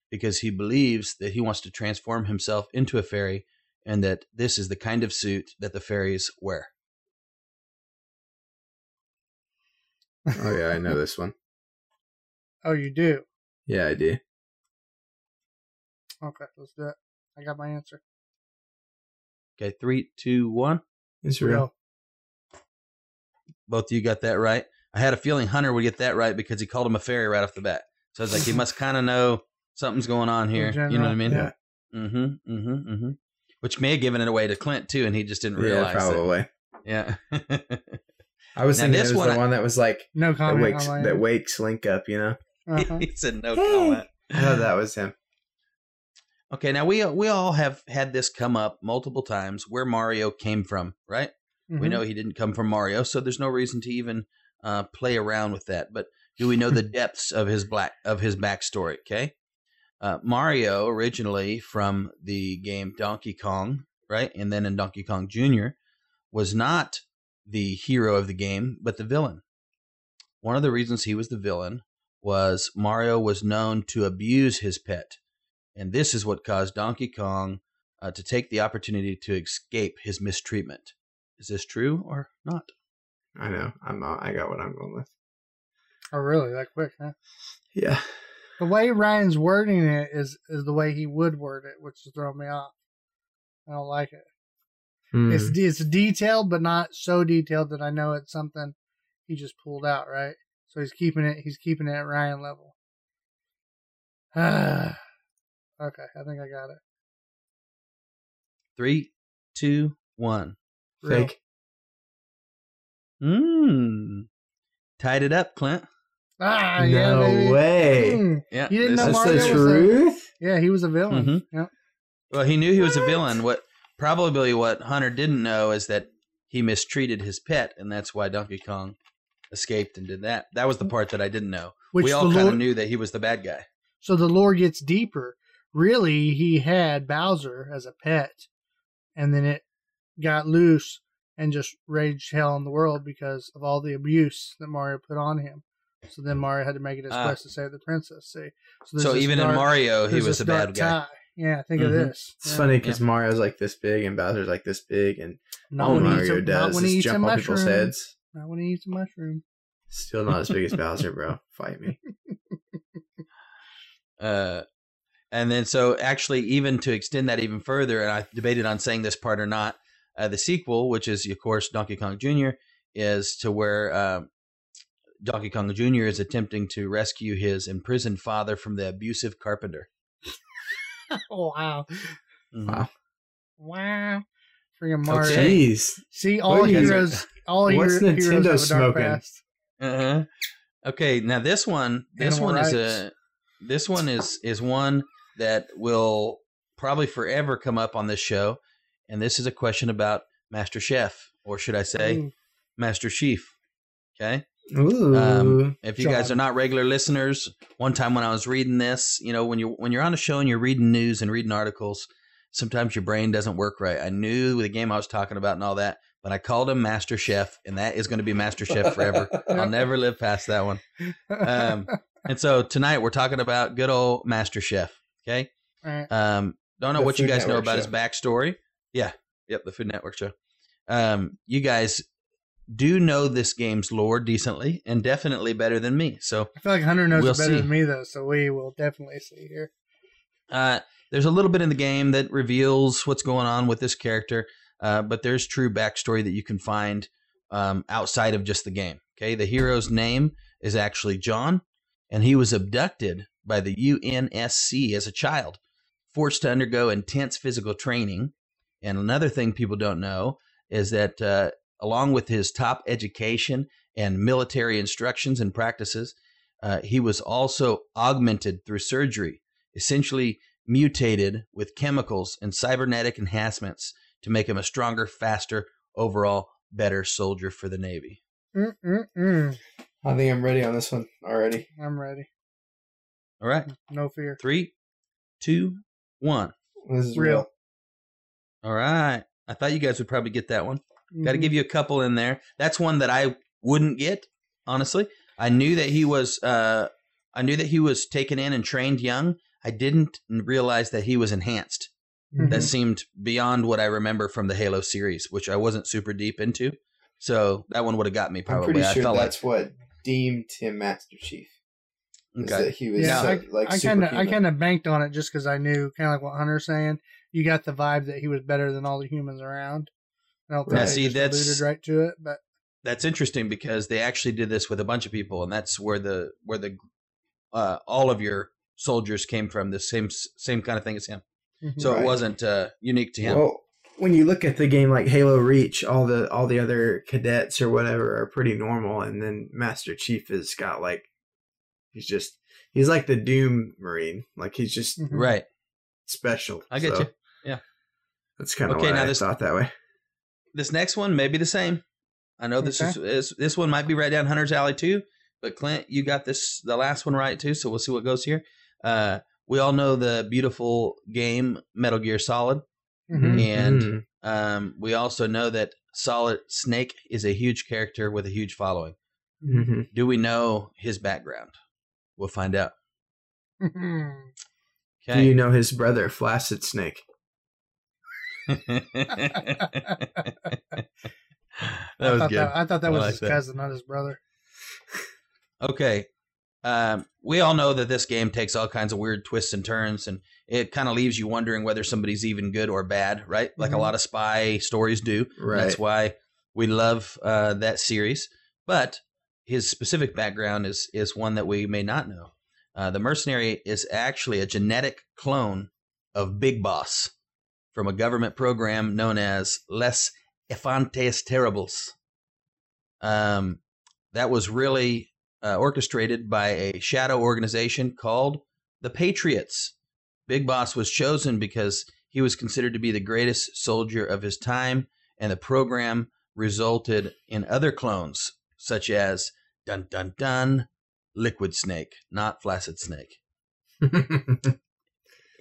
because he believes that he wants to transform himself into a fairy and that this is the kind of suit that the fairies wear. Oh yeah, I know this one. Oh, you do. Yeah, I do. Okay, let's do it. I got my answer. Okay, three, two, one. It's real. Both of you got that right. I had a feeling Hunter would get that right because he called him a fairy right off the bat. So I was like, he must kind of know something's going on here. In you know what I mean? general, Mm-hmm. Mm-hmm. Mm-hmm. Which may have given it away to Clint too, and he just didn't Yeah, realize it. probably. Yeah. I was Now, thinking this it was one I- the one that was like No that comment wakes that wakes Link up. You know, Uh-huh. he said no comment. I thought that was him. Okay, now we we all have had this come up multiple times where Mario came from, right? We Mhm. know he didn't come from Mario, so there's no reason to even uh, play around with that. But do we know the depths of his black of his backstory? Okay, uh, Mario originally from the game Donkey Kong, right, and then in Donkey Kong Jr. was not the hero of the game, but the villain. One of the reasons he was the villain was Mario was known to abuse his pet, and this is what caused Donkey Kong uh, to take the opportunity to escape his mistreatment. Is this true or not? I know. I'm. uh, I got what I'm going with. Oh, really? That quick, huh? Yeah. The way Ryan's wording it is is the way he would word it, which is throwing me off. I don't like it. Hmm. It's it's detailed, but not so detailed that I know it's something he just pulled out, right? So he's keeping it. He's keeping it at Ryan level. okay, I think I got it. Three, two, one. Real. fake. Mmm. Tied it up, Clint. Ah, yeah, no baby. way. Mm. Yeah. You didn't this know is- That's Mario the was a- truth. Yeah, he was a villain. Mhm. Yep. Well, he knew he was a villain. What probably what Hunter didn't know is that he mistreated his pet, and that's why Donkey Kong escaped and did that. That was the part that I didn't know. Which we all kind of knew that he was the bad guy. So the lore gets deeper. Really, he had Bowser as a pet, and then it got loose and just raged hell in the world because of all the abuse that Mario put on him. So then Mario had to make it his Ah. quest to save the princess. See, so, So even in Mario, he was a bad guy. tie. Yeah, think of Mhm. this. It's Yeah. funny because Mario's like this big and Bowser's like this big, and Not all when he eats Mario a- not does when he is eats jump on people's heads. Not when he eats a mushroom. Still not as big as Bowser, bro. Fight me. Uh, and then so actually, even to extend that even further, and I debated on saying this part or not. Uh, the sequel, which is of course Donkey Kong Jr., is to where uh, Donkey Kong Jr. is attempting to rescue his imprisoned father from the abusive carpenter. Oh wow, Mhm. Wow. wow! Freaking Mario. Okay. Jeez. See, all What are you- heroes, all What's hero- Nintendo have a dark smoking? past. Uh-huh. Okay, now this one, this Animal one is a, this one is is one that will probably forever come up on this show, and this is a question about Master Chef, or should I say, Ooh. Master Chief. Okay, Ooh. Um, if you guys are not regular listeners, one time when I was reading this, you know, when you when you're on a show and you're reading news and reading articles, sometimes your brain doesn't work right. I knew the game I was talking about and all that, but I called him Master Chef, and that is going to be Master Chef forever. I'll never live past that one. Um, and so tonight we're talking about good old Master Chef. Okay. Um, don't know The what you guys know Network about his backstory. Yeah. Yep. The Food Network show. Um, you guys do know this game's lore decently and definitely better than me. So I feel like Hunter knows We'll it better see. than me though, so we will definitely see here. uh, there's a little bit in the game that reveals what's going on with this character, uh, but there's true backstory that you can find um, outside of just the game. Okay, the hero's name is actually John, and he was abducted by the UNSC as a child, forced to undergo intense physical training. And another thing people don't know is that uh, along with his top education and military instructions and practices, uh, he was also augmented through surgery, essentially mutated with chemicals and cybernetic enhancements to make him a stronger, faster, overall better soldier for the Navy. Mm-mm-mm. I think I'm ready on this one already. I'm ready. All right, No fear. three, two, one. This is Real. real. All right. I thought you guys would probably get that one. Got to give you a couple in there. That's one that I wouldn't get, honestly. I knew that he was uh I knew that he was taken in and trained young. I didn't realize that he was enhanced. Mhm. That seemed beyond what I remember from the Halo series, which I wasn't super deep into. So that one would have got me I'm probably. pretty I sure felt that's what deemed him Master Chief. like okay. that he was Yeah, so, I, like I kind of I kind of banked on it just because I knew kind of like what Hunter's saying. You got the vibe that he was better than all the humans around. I don't think Yeah, see, just that's- alluded right to it, but that's interesting because they actually did this with a bunch of people, and that's where the where the uh, all of your soldiers came from. The same same kind of thing as him. So Right. it wasn't uh, unique to him. Well, when you look at the game like Halo Reach, all the all the other cadets or whatever are pretty normal, and then Master Chief has got like he's just he's like the Doom Marine, like he's just Mhm. right. special. I get So you. Yeah. that's kind of Okay, why now I this- thought that way. This next one may be the same. I know this is, Okay. is this one might be right down Hunter's alley too. But Clint, you got this the last one right too. So we'll see what goes here. Uh, we all know the beautiful game Metal Gear Solid, Mhm. and Mhm. um, we also know that Solid Snake is a huge character with a huge following. Mhm. Do we know his background? We'll find out. Mhm. Do you know his brother, Flaccid Snake? that I was good. that, I thought that I was like his that. cousin, not his brother. Okay. Um, we all know that this game takes all kinds of weird twists and turns, and it kind of leaves you wondering whether somebody's even good or bad, right? Like a Mhm. lot of spy stories do. Right. That's why we love uh, that series. But his specific background is is one that we may not know. Uh, the mercenary is actually a genetic clone of Big Boss from a government program known as Les Enfants Terribles. Um, that was really uh, orchestrated by a shadow organization called the Patriots. Big Boss was chosen because he was considered to be the greatest soldier of his time, and the program resulted in other clones such as Dun Dun Dun, Liquid Snake, not Flaccid Snake.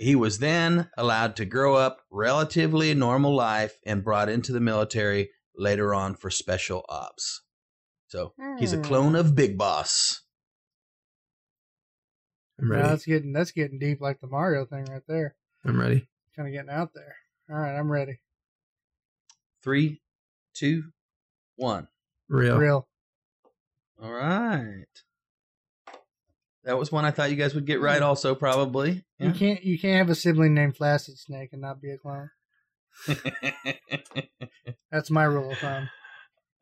He was then allowed to grow up relatively normal life and brought into the military later on for special ops. So he's a Hmm. clone of Big Boss. I'm Yeah, ready. that's getting that's getting deep, like the Mario thing right there. I'm ready. Kind of getting out there. All right, I'm ready. Three, two, one. Real. Real. All right. That was one I thought you guys would get right. Also, probably. You can't you can't have a sibling named Flaccid Snake and not be a clone. That's my rule of thumb.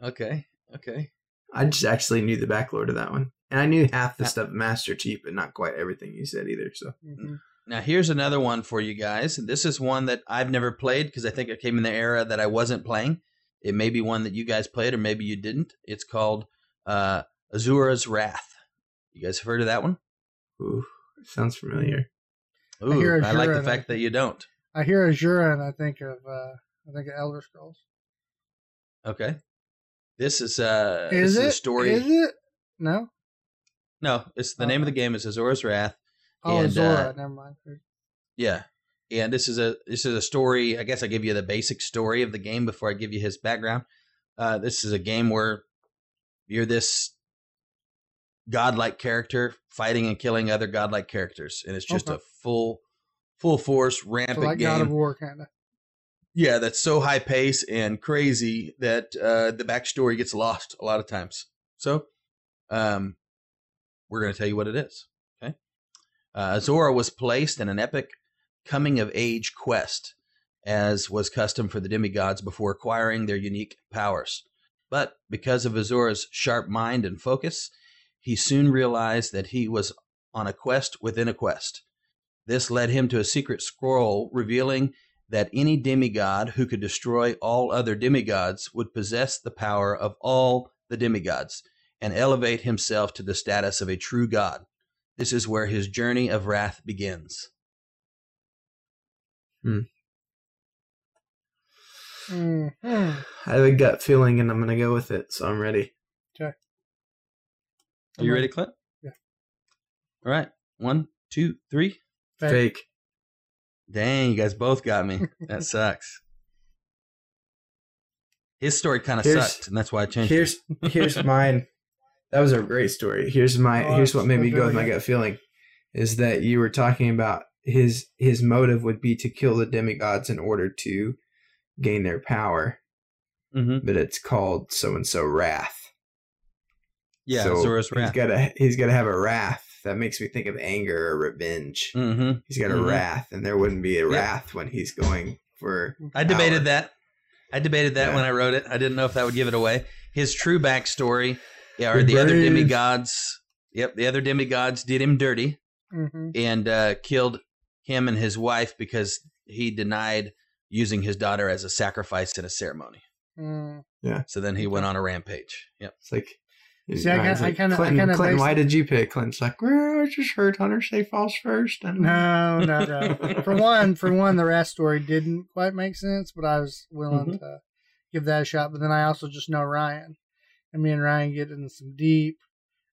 okay. Okay. I just actually knew the backlore to that one. And I knew half the stuff Master Chief, but not quite everything you said either. So Mhm. Now here's another one for you guys. This is one that I've never played because I think it came in the era that I wasn't playing. It may be one that you guys played or maybe you didn't. It's called uh, Asura's Wrath. You guys have heard of that one? ooh, sounds familiar. Ooh, hear I, like the fact I- that you don't. I hear Azura and I think of uh I think of Elder Scrolls. Okay. This is uh Is this it is a story. Is it? No. No, it's the name of the game is Asura's Wrath. Oh, And, Zora. uh, Never mind. Yeah. And this is a this is a story. I guess I give you the basic story of the game before I give you his background. Uh, this is a game where you're this godlike character fighting and killing other godlike characters, and it's just Okay. a full full force So rampant like God of game. War kind of. Yeah, that's so high pace and crazy that uh, the backstory gets lost a lot of times. So, um, we're going to tell you what it is. Okay. Uh, Zora was placed in an epic coming of age quest, as was custom for the demigods before acquiring their unique powers. But because of Azora's sharp mind and focus, he soon realized that he was on a quest within a quest. This led him to a secret scroll revealing that any demigod who could destroy all other demigods would possess the power of all the demigods and elevate himself to the status of a true god. This is where his journey of wrath begins. Mhm. I have a gut feeling, and I'm gonna go with it. So I'm ready. Are you ready, Clint? Yeah. All right. One, two, three. Fake. Fake. Dang, you guys both got me. That sucks. His story kind of sucked, and that's why I changed it. Here's here's mine. That was a great story. Here's my Oh, here's what made so me go with my gut feeling, is that you were talking about his his motive would be to kill the demigods in order to gain their power, Mm-hmm. but it's called so and so wrath. Yeah, so Zora's he's wrath. gotta he's gotta have a wrath. That makes me think of anger or revenge. mm-hmm. He's got a Mhm. wrath, and there wouldn't be a Yep. wrath when he's going for. I debated power. that. I debated that Yeah. when I wrote it. I didn't know if that would give it away. His true backstory are Be the other brave. demigods. Yep, the other demigods did him dirty Mhm. and uh, killed him and his wife because he denied using his daughter as a sacrifice in a ceremony. Mm. So then he went on a rampage. Yep. It's like. See, I it's kinda- I like, kinda- I Clinton, kinda Clinton, why did you pick? Clinton's like, well, I just heard Hunter say false first. And No, no, no. for one, for one, the Wrath story didn't quite make sense, but I was willing mm-hmm. to give that a shot. But then I also just know Ryan, and me and Ryan get in some deep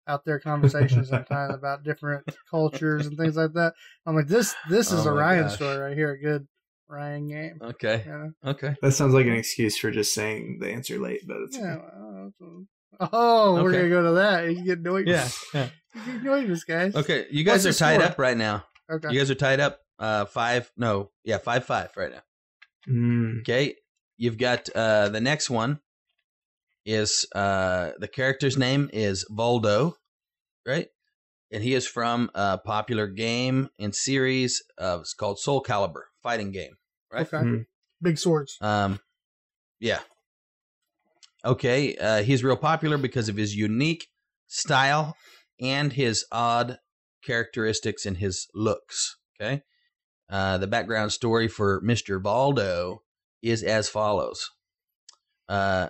out there conversations sometimes about different cultures and things like that. I'm like, this, this is Oh a Ryan gosh. story right here, a good Ryan game. Okay. You know? Okay. That sounds like an excuse for just saying the answer late, but it's Yeah. well, that's- Oh, we're gonna go to that. You get noise. Yeah. yeah. You get noise, guys. Okay. You guys What's are tied score? up right now. Okay. You guys are tied up. Uh, five. No. Yeah, five five right now. Mm, Okay. You've got uh the next one is uh the character's name is Voldo, right? And he is from a popular game and series of it's called Soul Calibur fighting game, right? Okay. Mm. Big swords. Um, yeah. Okay, uh, he's real popular because of his unique style and his odd characteristics in his looks. Okay, uh, the background story for Mister Voldo is as follows. Uh,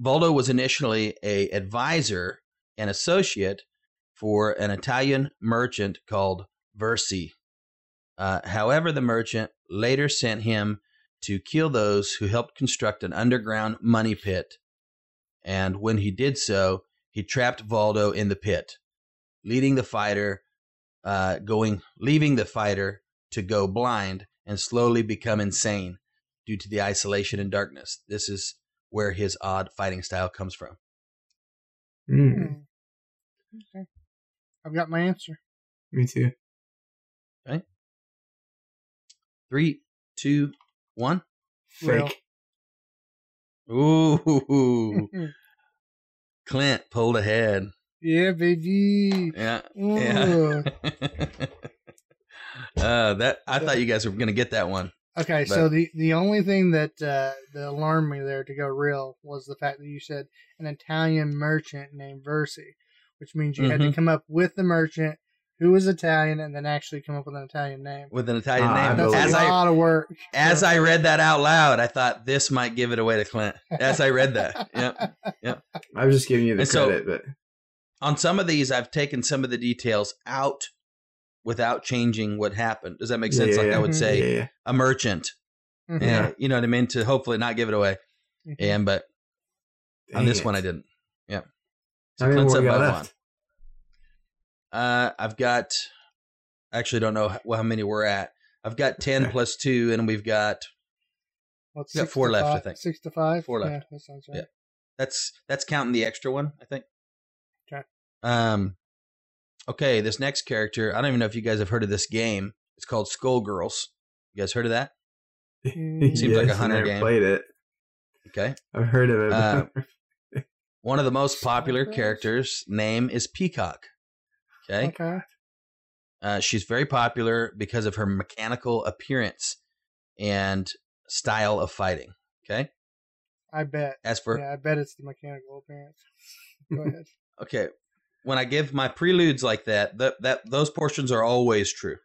Voldo was initially a advisor and associate for an Italian merchant called Vercci. Uh, however, the merchant later sent him to kill those who helped construct an underground money pit. And when he did so, he trapped Voldo in the pit, leading the fighter, uh, going, leaving the fighter to go blind and slowly become insane due to the isolation and darkness. This is where his odd fighting style comes from. mm. Okay. I've got my answer. me too. Okay. Three, two, one. Real. Fake. Ooh, Clint pulled ahead. yeah, baby. Yeah, Ooh. yeah. uh, that I thought you guys were gonna get that one. Okay, But- so the the only thing that uh, that alarmed me there to go real was the fact that you said an Italian merchant named Vercci, which means you had to Mhm. come up with the merchant who was Italian and then actually come up with an Italian name. with an Italian I name. That's believe As a I lot of work. as I read that out loud, I thought this might give it away to Clint. As I read that, Yeah. yep. I was just giving you the And so- credit, but On some of these, I've taken some of the details out without changing what happened. Does that make sense? Yeah, like I would say, yeah, a merchant. Mhm. Yeah, you know what I mean. To hopefully not give it away. Mhm. And but on this it. one, I didn't. Yeah. So Clint's up by left? one. Uh, I've got. I actually don't know how, how many we're at. I've got ten plus two, and we've got What's We got four to left, I think. Six to five. Four left. Yeah, that sounds right. Yeah. That's that's counting the extra one, I think. Okay. Um. Okay, this next character, I don't even know if you guys have heard of this game. It's called Skullgirls. You guys heard of that? Seems like a Yes, I hunter never game. Played it. Okay. I've heard of it. Uh. One of the most popular characters' name is Peacock. Okay. Okay. Uh, she's very popular because of her mechanical appearance and style of fighting. Okay. I bet. As for yeah, I bet it's the mechanical appearance. Go ahead. okay, when I give my preludes like that, that that those portions are always true.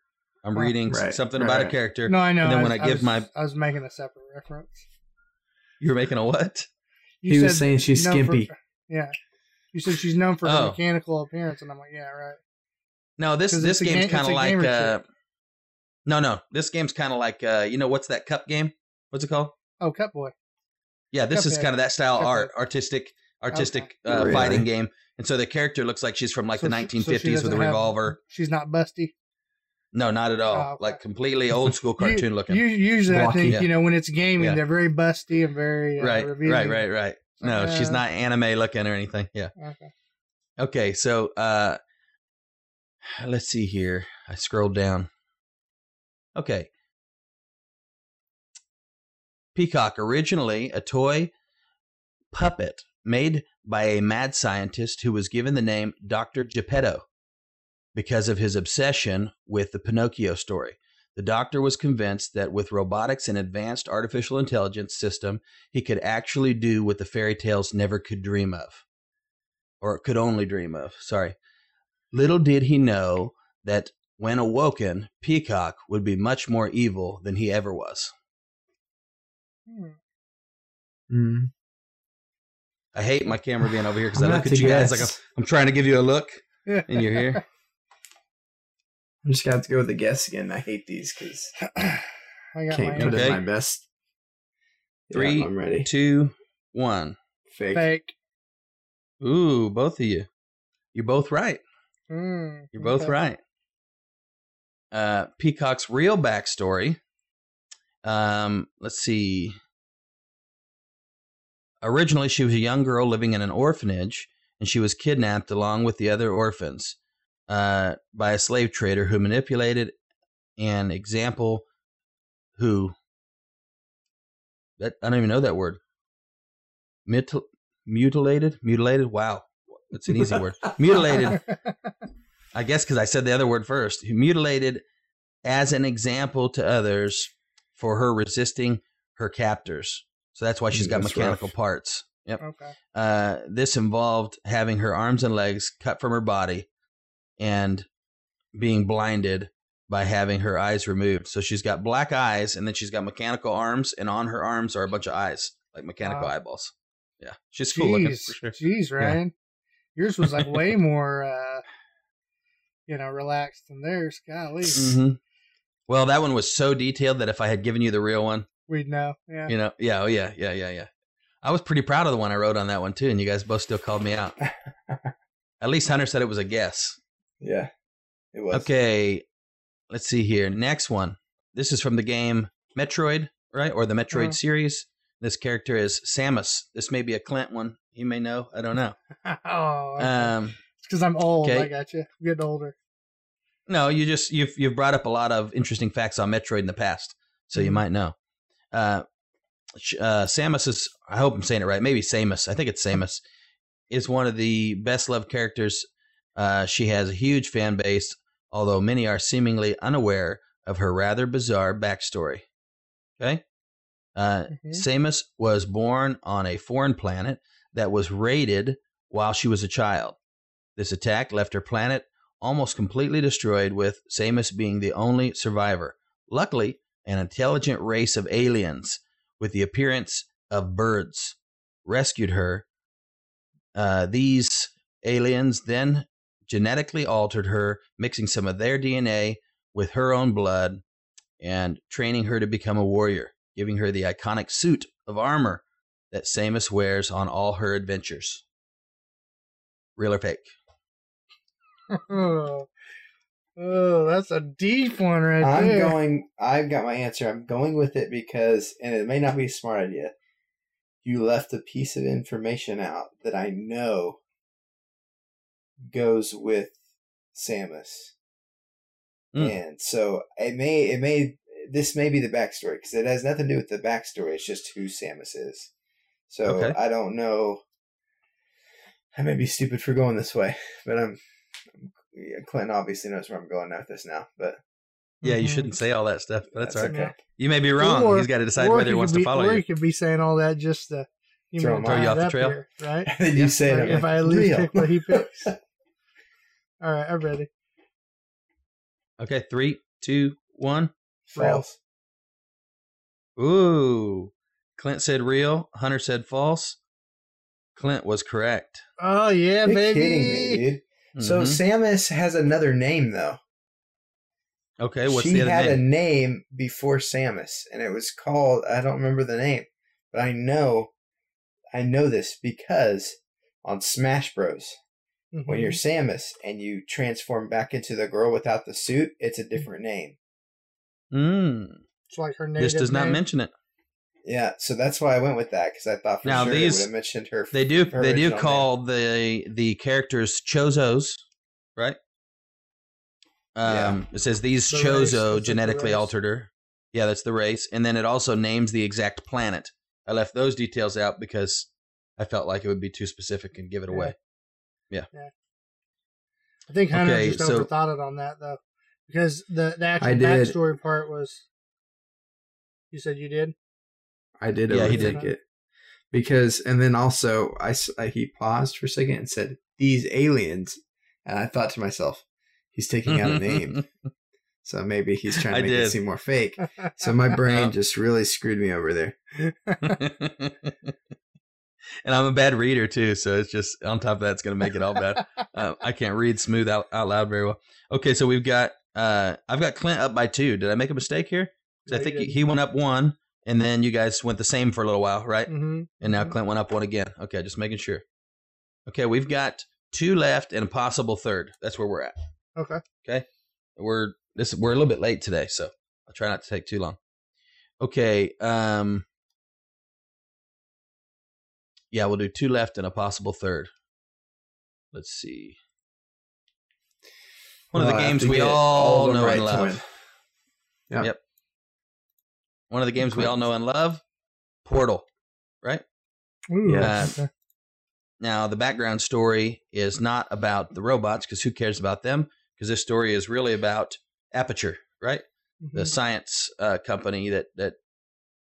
I'm Oh, reading right, something right, about a character. No, I know. And then I when was- I give was- my- I was making a separate reference. You're making a what? You he was saying she's known for- skimpy. yeah. You said she's known for her Oh. mechanical appearance, and I'm like, yeah, right. No, this this game's ga- kind of like uh, no, no. This game's kind of like uh, you know what's that cup game? What's it called? Oh, Cup Boy. Yeah, this is kind of that style Cuphead. art, artistic, artistic uh, Really? fighting game. And so the character looks like she's from like So the she- so she 1950s with doesn't a have- revolver. She's not busty. No, not at all. Okay. Like completely old school cartoon U- looking. u- usually, I think Yeah. you know when it's gaming, Yeah. they're very busty and very uh, right, revealing. right, right, right. No, she's Uh, not anime looking or anything. Yeah. Okay. Okay, so uh let's see here. I scrolled down. Okay. Peacock, originally a toy puppet made by a mad scientist who was given the name Dr. Geppetto because of his obsession with the Pinocchio story. The doctor was convinced that with robotics and advanced artificial intelligence system, he could actually do what the fairy tales never could dream of or could only dream of. Sorry. Little did he know that when awoken, Peacock would be much more evil than he ever was. Hmm. Mm. I hate my camera being over here because I look at to you guys like. I'm, I'm trying to give you a look, and you're here. I'm just gonna have to go with the guess again. I hate these because I got can't my put Okay. in my best. Three, yeah, I'm ready. Two, one. Fake. fake. Ooh, both of you. You're both right. Mm, You're both okay. right. Uh, Peacock's real backstory. Um, let's see. Originally, she was a young girl living in an orphanage, and she was kidnapped along with the other orphans uh, by a slave trader who manipulated an example who that I don't even know that word. Mutil, mutilated, mutilated. Wow, that's an easy word. Mutilated I guess because I said the other word first. Mutilated as an example to others for her resisting her captors. So that's why she's got that's mechanical rough. parts. Yep. okay. Uh, this involved having her arms and legs cut from her body and being blinded by having her eyes removed. So she's got black eyes and then she's got mechanical arms, and on her arms are a bunch of eyes, like mechanical Wow. eyeballs. Yeah. She's cool looking Jeez, for sure. jeez, Ryan. Yours was like way more, uh, you know, relaxed than theirs. Golly, hmm Well, that one was so detailed that if I had given you the real one, we'd know. Yeah. You know, yeah, oh yeah, yeah, yeah, yeah. I was pretty proud of the one I wrote on that one too, and you guys both still called me out. At least Hunter said it was a guess. Yeah, it was. Okay, let's see here. Next one. This is from the game Metroid, right, or the Metroid Uh. series. This character is Samus. This may be a Clint one. You may know. I don't know. oh, Um, it's because I'm old. okay. I got you. I'm getting older. No, you just you've you've brought up a lot of interesting facts on Metroid in the past, so you Mhm. might know. Uh, uh, Samus is I hope I'm saying it right. Maybe Samus. I think it's Samus. Is one of the best loved characters. Uh, she has a huge fan base, although many are seemingly unaware of her rather bizarre backstory. Okay, uh, Mhm. Samus was born on a foreign planet that was raided while she was a child. This attack left her planet almost completely destroyed, with Samus being the only survivor. Luckily, an intelligent race of aliens with the appearance of birds rescued her. Uh, these aliens then genetically altered her, mixing some of their DNA with her own blood and training her to become a warrior, giving her the iconic suit of armor that Samus wears on all her adventures. Real or fake? oh, oh, that's a deep one right I'm there. going. I've got my answer. I'm going with it because, and it may not be a smart idea. You left a piece of information out that I know goes with Samus, Mm. and so it may it may this may be the backstory because it has nothing to do with the backstory. It's just who Samus is. So Okay. I don't know. I may be stupid for going this way, but I'm. yeah, Clinton obviously knows where I'm going with this now, but Yeah, you Mhm. shouldn't say all that stuff. But that's, all right. okay. You may be wrong. Or- He's got to decide whether he wants could to follow Or you. you could be saying all that just to you Throw know, him you off the trail? here, right? And then you say Like, if like, I at least "Real." pick what he picks. all right, I'm ready. Okay, three, two, one. False. Ooh. Clint said real. Hunter said false. Clint was correct. Oh yeah, You're baby. kidding me, dude. So Mhm. Samus has another name though. okay, what's she the other had a name? name before Samus, and it was called I don't remember the name, but I know, I know this because on Smash Bros, when you're Samus and you transform back into the girl without the suit, it's a different name. Mm. it's like her native This does not name. mention it. Yeah, so that's why I went with that because I thought for Now, sure these- it would have mentioned her. They do. her They do original call the the characters chozos, right? Yeah. Um, It says these The chozo that's like the genetically altered her. Yeah, that's the race, and then it also names the exact planet. I left those details out because I felt like it would be too specific and give it away. Yeah. away. I think Hunter Okay, just so- overthought it on that though, because the the actual I did. backstory part was. You said you did. I did Yeah, he did. it because, and then also I, s- I- he paused for a second and said these aliens, and I thought to myself, he's taking out a name, so maybe he's trying to I make did. it seem more fake. So my brain just really screwed me over there. and I'm a bad reader too, so it's just on top of that, it's going to make it all bad. uh, I can't read smooth out, out loud very well. Okay, so we've got uh, I've got Clint up by two. Did I make a mistake here? I think he went up one, and then you guys went the same for a little while, right? hmm And now Mhm. Clint went up one again. Okay, just making sure. Okay, we've got two left and a possible third. That's where we're at. Okay. Okay. We're this we're a little bit late today, so I'll try not to take too long. Okay, um Yeah, we'll do two left and a possible third. Let's see. One of the I games we get all know right and love. Yeah. Yep. One of the games we all know and love, Portal, right? Yeah. okay. Now, the background story is not about the robots because who cares about them? Because this story is really about Aperture, right? The Mhm, science uh, company that that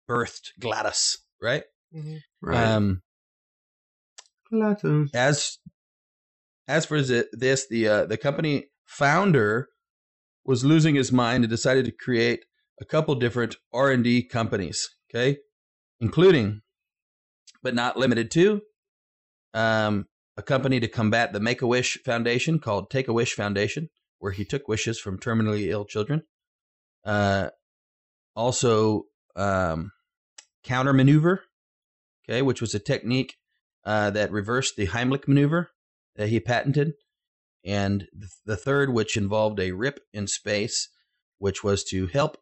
birthed GLaDOS, right? mhm. Right. Um, Plato. as as for this, the uh, the company founder was losing his mind and decided to create a couple different R and D companies. Okay, including, but not limited to, um, a company to combat the Make a Wish Foundation called Take a Wish Foundation, where he took wishes from terminally ill children. Uh, also, um, counter maneuver, okay, which was a technique uh, that reversed the Heimlich maneuver that he patented, and th- the third, which involved a rip in space, which was to help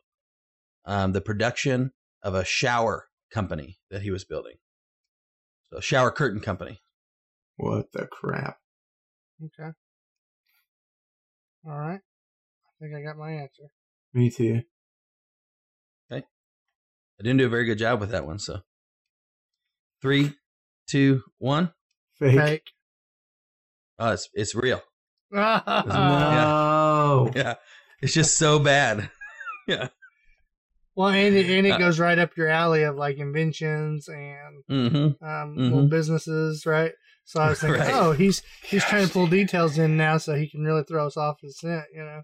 um, the production of a shower company that he was building. So, a shower curtain company. What the crap? Okay. All right. I think I got my answer. Me too. Okay. I didn't do a very good job with that one. So, three, two, one. Fake. Fake. Oh, it's it's real. No. Yeah, it's just so bad. Yeah. Well, and it, and it Uh, goes right up your alley of like inventions and hmm um, Mhm. little businesses, right? So I was thinking, Right. oh, he's he's trying to pull details in now, so he can really throw us off his scent, you know?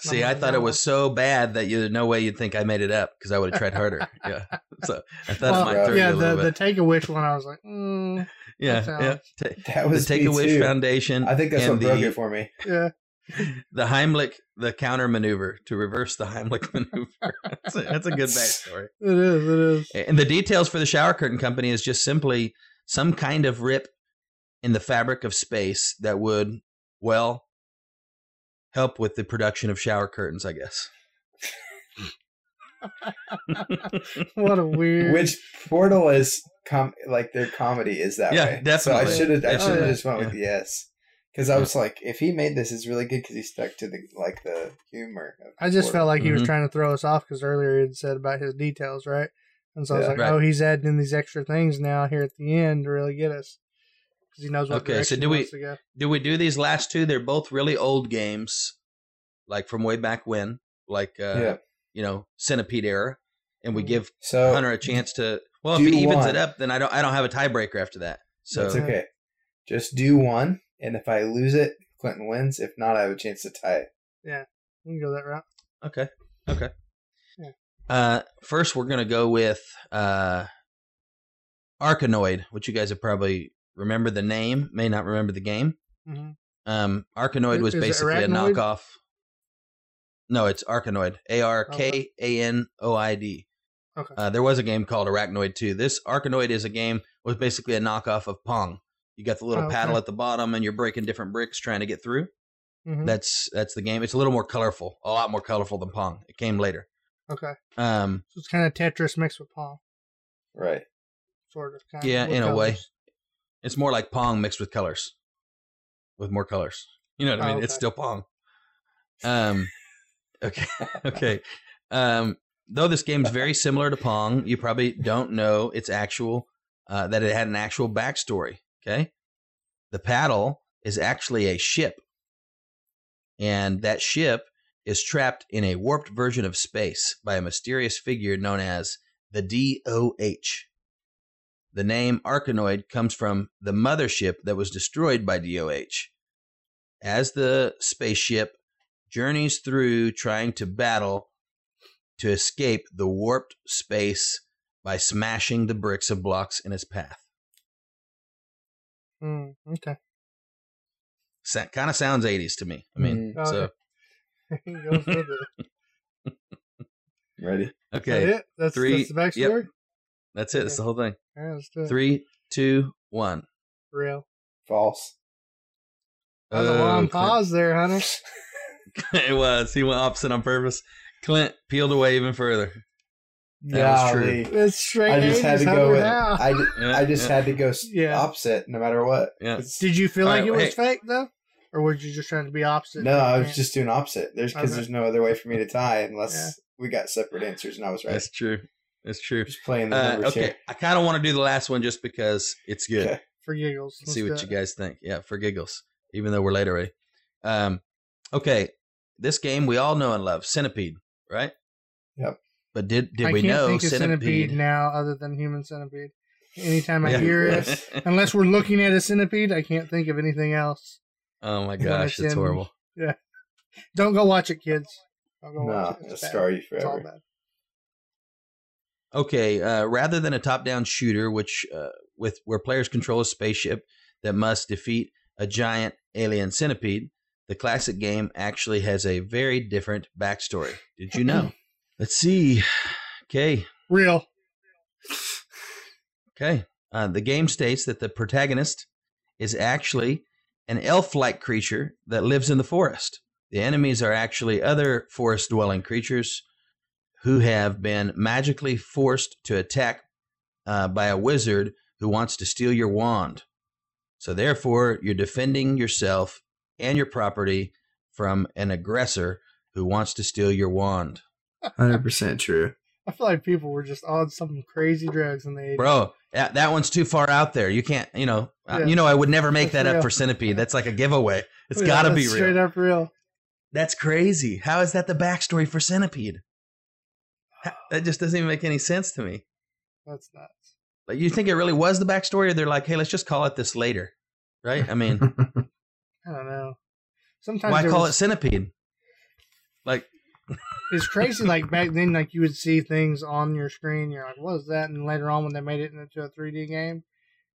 See, I'm I like, thought it was so bad that you, there's no way you'd think I made it up because I would have tried harder. yeah. So I thought Well, it might throw yeah, a the little the bit. take a wish one, I was like, mm, Yeah, that yeah. Ta- That the was take a wish. Foundation. I think that's and what broke the, it for me. yeah. The Heimlich, the counter maneuver to reverse the Heimlich maneuver. that's, a, that's a good backstory. It is. It is. And the details for the shower curtain company is just simply some kind of rip in the fabric of space that would, well, help with the production of shower curtains, I guess. What a weird. Which Portal is com- like their comedy is that Yeah, way. definitely. So I should have I should have Oh, yeah. just went with yes Because I was like, if he made this, it's really good because he stuck to the like the humor. Of I just Portal. felt like he was Mhm. trying to throw us off because earlier he had said about his details, right? And so I was like, Right. oh, he's adding in these extra things now here at the end to really get us because he knows what Okay, so do we- wants to go. Do we do these last two? They're both really old games, like from way back when, like uh, Yeah. you know, Centipede era, and we give So Hunter a chance to. Well, if he evens one. it up, then I don't. I don't have a tiebreaker after that. So that's okay. Just do one, and if I lose it, Clinton wins. If not, I have a chance to tie it. Yeah, we can go that route. okay, okay. Yeah. Uh, first, we're gonna go with uh, Arkanoid, which you guys have probably remember the name, may not remember the game. hmm Um, Arkanoid was is basically a knockoff. No, it's Arkanoid. A R K A N O I D. Okay. Uh, there was a game called Arachnoid too. This Arkanoid is a game was basically a knockoff of Pong. You got the little Oh, okay. paddle at the bottom, and you're breaking different bricks trying to get through. hmm That's that's the game. It's a little more colorful, a lot more colorful than Pong. It came later. okay. Um, So it's kind of Tetris mixed with Pong, Right. sort of. Kind Yeah, of, with in a way. It's more like Pong mixed with colors, with more colors. You know what I Oh, mean? It's still Pong. Um, okay, okay. Um, though this game's very similar to Pong, you probably don't know its actual uh, that it had an actual backstory. Okay, the paddle is actually a ship, and that ship is trapped in a warped version of space by a mysterious figure known as the DOH. The name Arkanoid comes from the mothership that was destroyed by DOH. As the spaceship journeys through trying to battle to escape the warped space by smashing the bricks of blocks in its path. Mm, okay. Sa- kind of sounds 80s to me. I mean, Mm. so He goes with it. Ready? okay, That's it? That's, Three- that's the backstory? That's it. That's the whole thing. All right, let's do it. Three, two, one. Real. False. That was a long Clint. pause there, Hunter. it was. He went opposite on purpose. Clint peeled away even further. That was true. Golly. It's straight I just had to go with. I, ju- Yeah, I just yeah. had to go s- Yeah. opposite, no matter what. Yeah. It's- Did you feel All like right, it was hey. fake though, or were you just trying to be opposite? No, I was just doing opposite. There's because Okay. there's no other way for me to tie unless Yeah. we got separate answers, and I was right. That's true. That's true. Just playing the Uh, okay. I kind of want to do the last one just because it's good. Okay. for giggles. See Let's what you guys think. Yeah, for giggles. Even though we're late already. Um, okay, this game we all know and love, Centipede, right? Yep. But did did I we can't know think of centipede Centipede? now other than human centipede. Anytime I Yeah. hear it, unless we're looking at a centipede, I can't think of anything else. oh my gosh, it's that's in- horrible. Don't go watch it, kids. Don't go No, watch it. it'll It's bad. scar you It's all forever. Okay, uh, rather than a top-down shooter, which uh, with where players control a spaceship that must defeat a giant alien centipede, the classic game actually has a very different backstory. Did you know? Let's see. Okay, Real. Okay. Uh, the game states that the protagonist is actually an elf like creature that lives in the forest. The enemies are actually other forest dwelling creatures who have been magically forced to attack uh, by a wizard who wants to steal your wand. So, therefore, you're defending yourself and your property from an aggressor who wants to steal your wand. Hundred percent true. I feel like people were just on some crazy drugs in the 80s. Bro, that, that one's too far out there. You can't, you know, uh, Yeah. you know, I would never make That's that up for Centipede. That's like a giveaway. It's Yeah, got to be real. Straight up real. That's crazy. How is that the backstory for Centipede? Ha- That just doesn't even make any sense to me. That's nuts. Like, you think it really was the backstory, or they're like, hey, let's just call it this later, right? I mean, I don't know. Sometimes why there call it Centipede? Like, It's crazy. like back then, like you would see things on your screen. You're like, "What is that?" And later on, when they made it into a 3D game,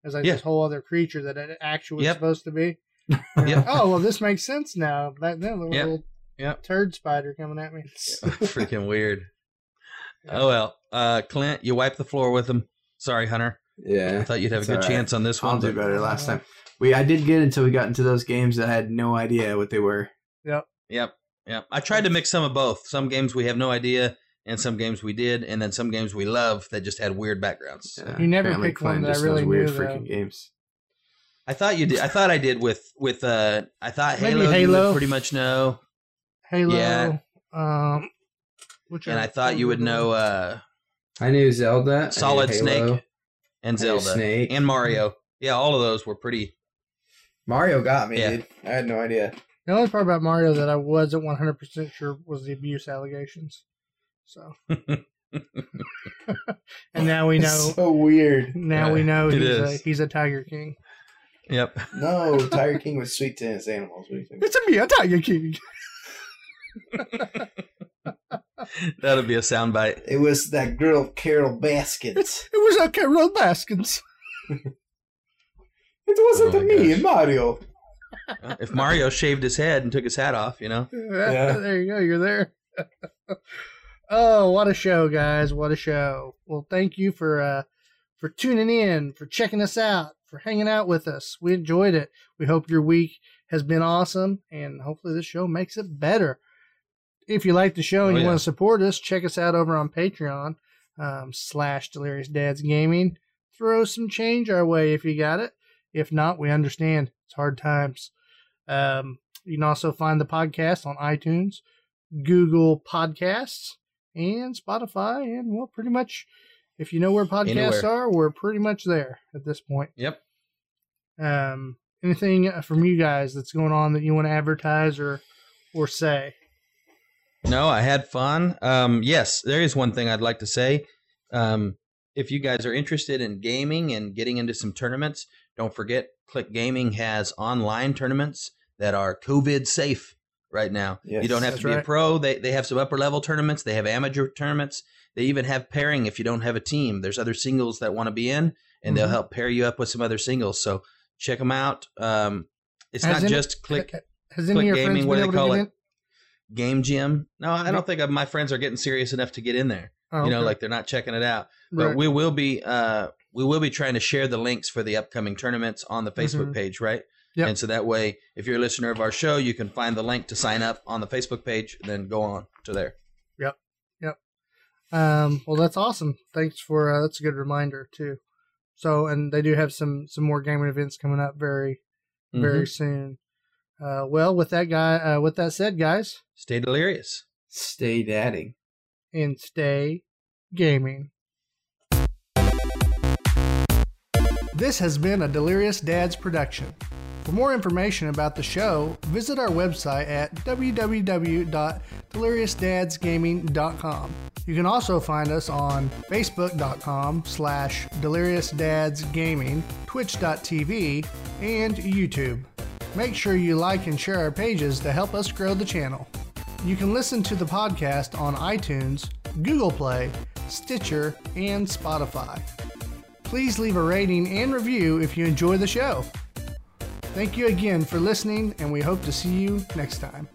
it's like Yeah. this whole other creature that it actually was Yep. supposed to be. Yep. like, oh well, this makes sense now. Back then, a Yep. little Yep. turd spider coming at me. freaking weird. Oh well, uh, Clint, you wiped the floor with him. Sorry, Hunter. Yeah, I thought you'd have a good all right. chance on this one. I'll do better last time. We I did good until we got into those games that I had no idea what they were. Yep, yep. Yep. I tried to mix some of both. Some games we have no idea, and some games we did, and then some games we love that just had weird backgrounds. Yeah, You never apparently picked one Clint that I just really weird knew, though. freaking games. I thought you did. I thought I did with with. uh I thought Maybe Halo. You Halo. would pretty much know, Halo. Yeah. Um, which and I thought you would know uh I knew Zelda. I knew Solid Snake and Zelda Snake. and Mario. Yeah, all of those were pretty. Mario got me, Yeah. dude. I had no idea. The only part about Mario that I wasn't 100% sure was the abuse allegations. So, and now we know. It's so weird. now we know it he's a, he's a Tiger King. Yep. No, Tiger King was sweet to his animals. What do you think? It's a me, a Tiger King. That'll be a soundbite. It was that girl Carol Baskins. It was a Carol Baskins. It wasn't Oh me, gosh. Mario. If Mario shaved his head and took his hat off, you know. Yeah. there you go. You're there. oh, what a show, guys! What a show. Well, thank you for uh, for tuning in, for checking us out, for hanging out with us. We enjoyed it. We hope your week has been awesome, and hopefully this show makes it better. If you like the show and Oh, you yeah. want to support us, check us out over on Patreon um, slash Delirious Dads Gaming. Throw some change our way if you got it. If not, we understand. It's hard times. Um, you can also find the podcast on iTunes, Google Podcasts, and Spotify. And well, pretty much, if you know where podcasts Anywhere. are, we're pretty much there at this point. Yep. Um, anything from you guys that's going on that you want to advertise or or say? No, I had fun. Um, yes, there is one thing I'd like to say. Um, if you guys are interested in gaming and getting into some tournaments, don't forget Click Gaming has online tournaments that are COVID safe right now. Yes, you don't have to be a pro. They they have some upper level tournaments. They have amateur tournaments. They even have pairing if you don't have a team. There's other singles that want to be in, and they'll Mhm. help pair you up with some other singles. So check them out. Um, it's Has not any- just Click Has any Click of your Gaming, friends what been do able they to call get it? in? Game Gym. No, I don't think my friends are getting serious enough to get in there. Oh, You know, okay. like they're not checking it out. But Right. we will be uh we will be trying to share the links for the upcoming tournaments on the Facebook Mhm. page, right? Yep. And so that way, if you're a listener of our show, you can find the link to sign up on the Facebook page, and then go on to there. Yep. Yep. Um, well, that's awesome. Thanks for uh, that's a good reminder too. So, and they do have some some more gaming events coming up very very Mhm. soon. Uh, well, with that guy, uh, with that said, guys, Stay delirious. Stay dadding. and stay gaming. This has been a Delirious Dads production. For more information about the show, visit our website at www.deliriousdadsgaming.com. You can also find us on facebook.com slash deliriousdadsgaming, twitch.tv, and YouTube. Make sure you like and share our pages to help us grow the channel. You can listen to the podcast on iTunes, Google Play, Stitcher, and Spotify. Please leave a rating and review if you enjoy the show. Thank you again for listening, and we hope to see you next time.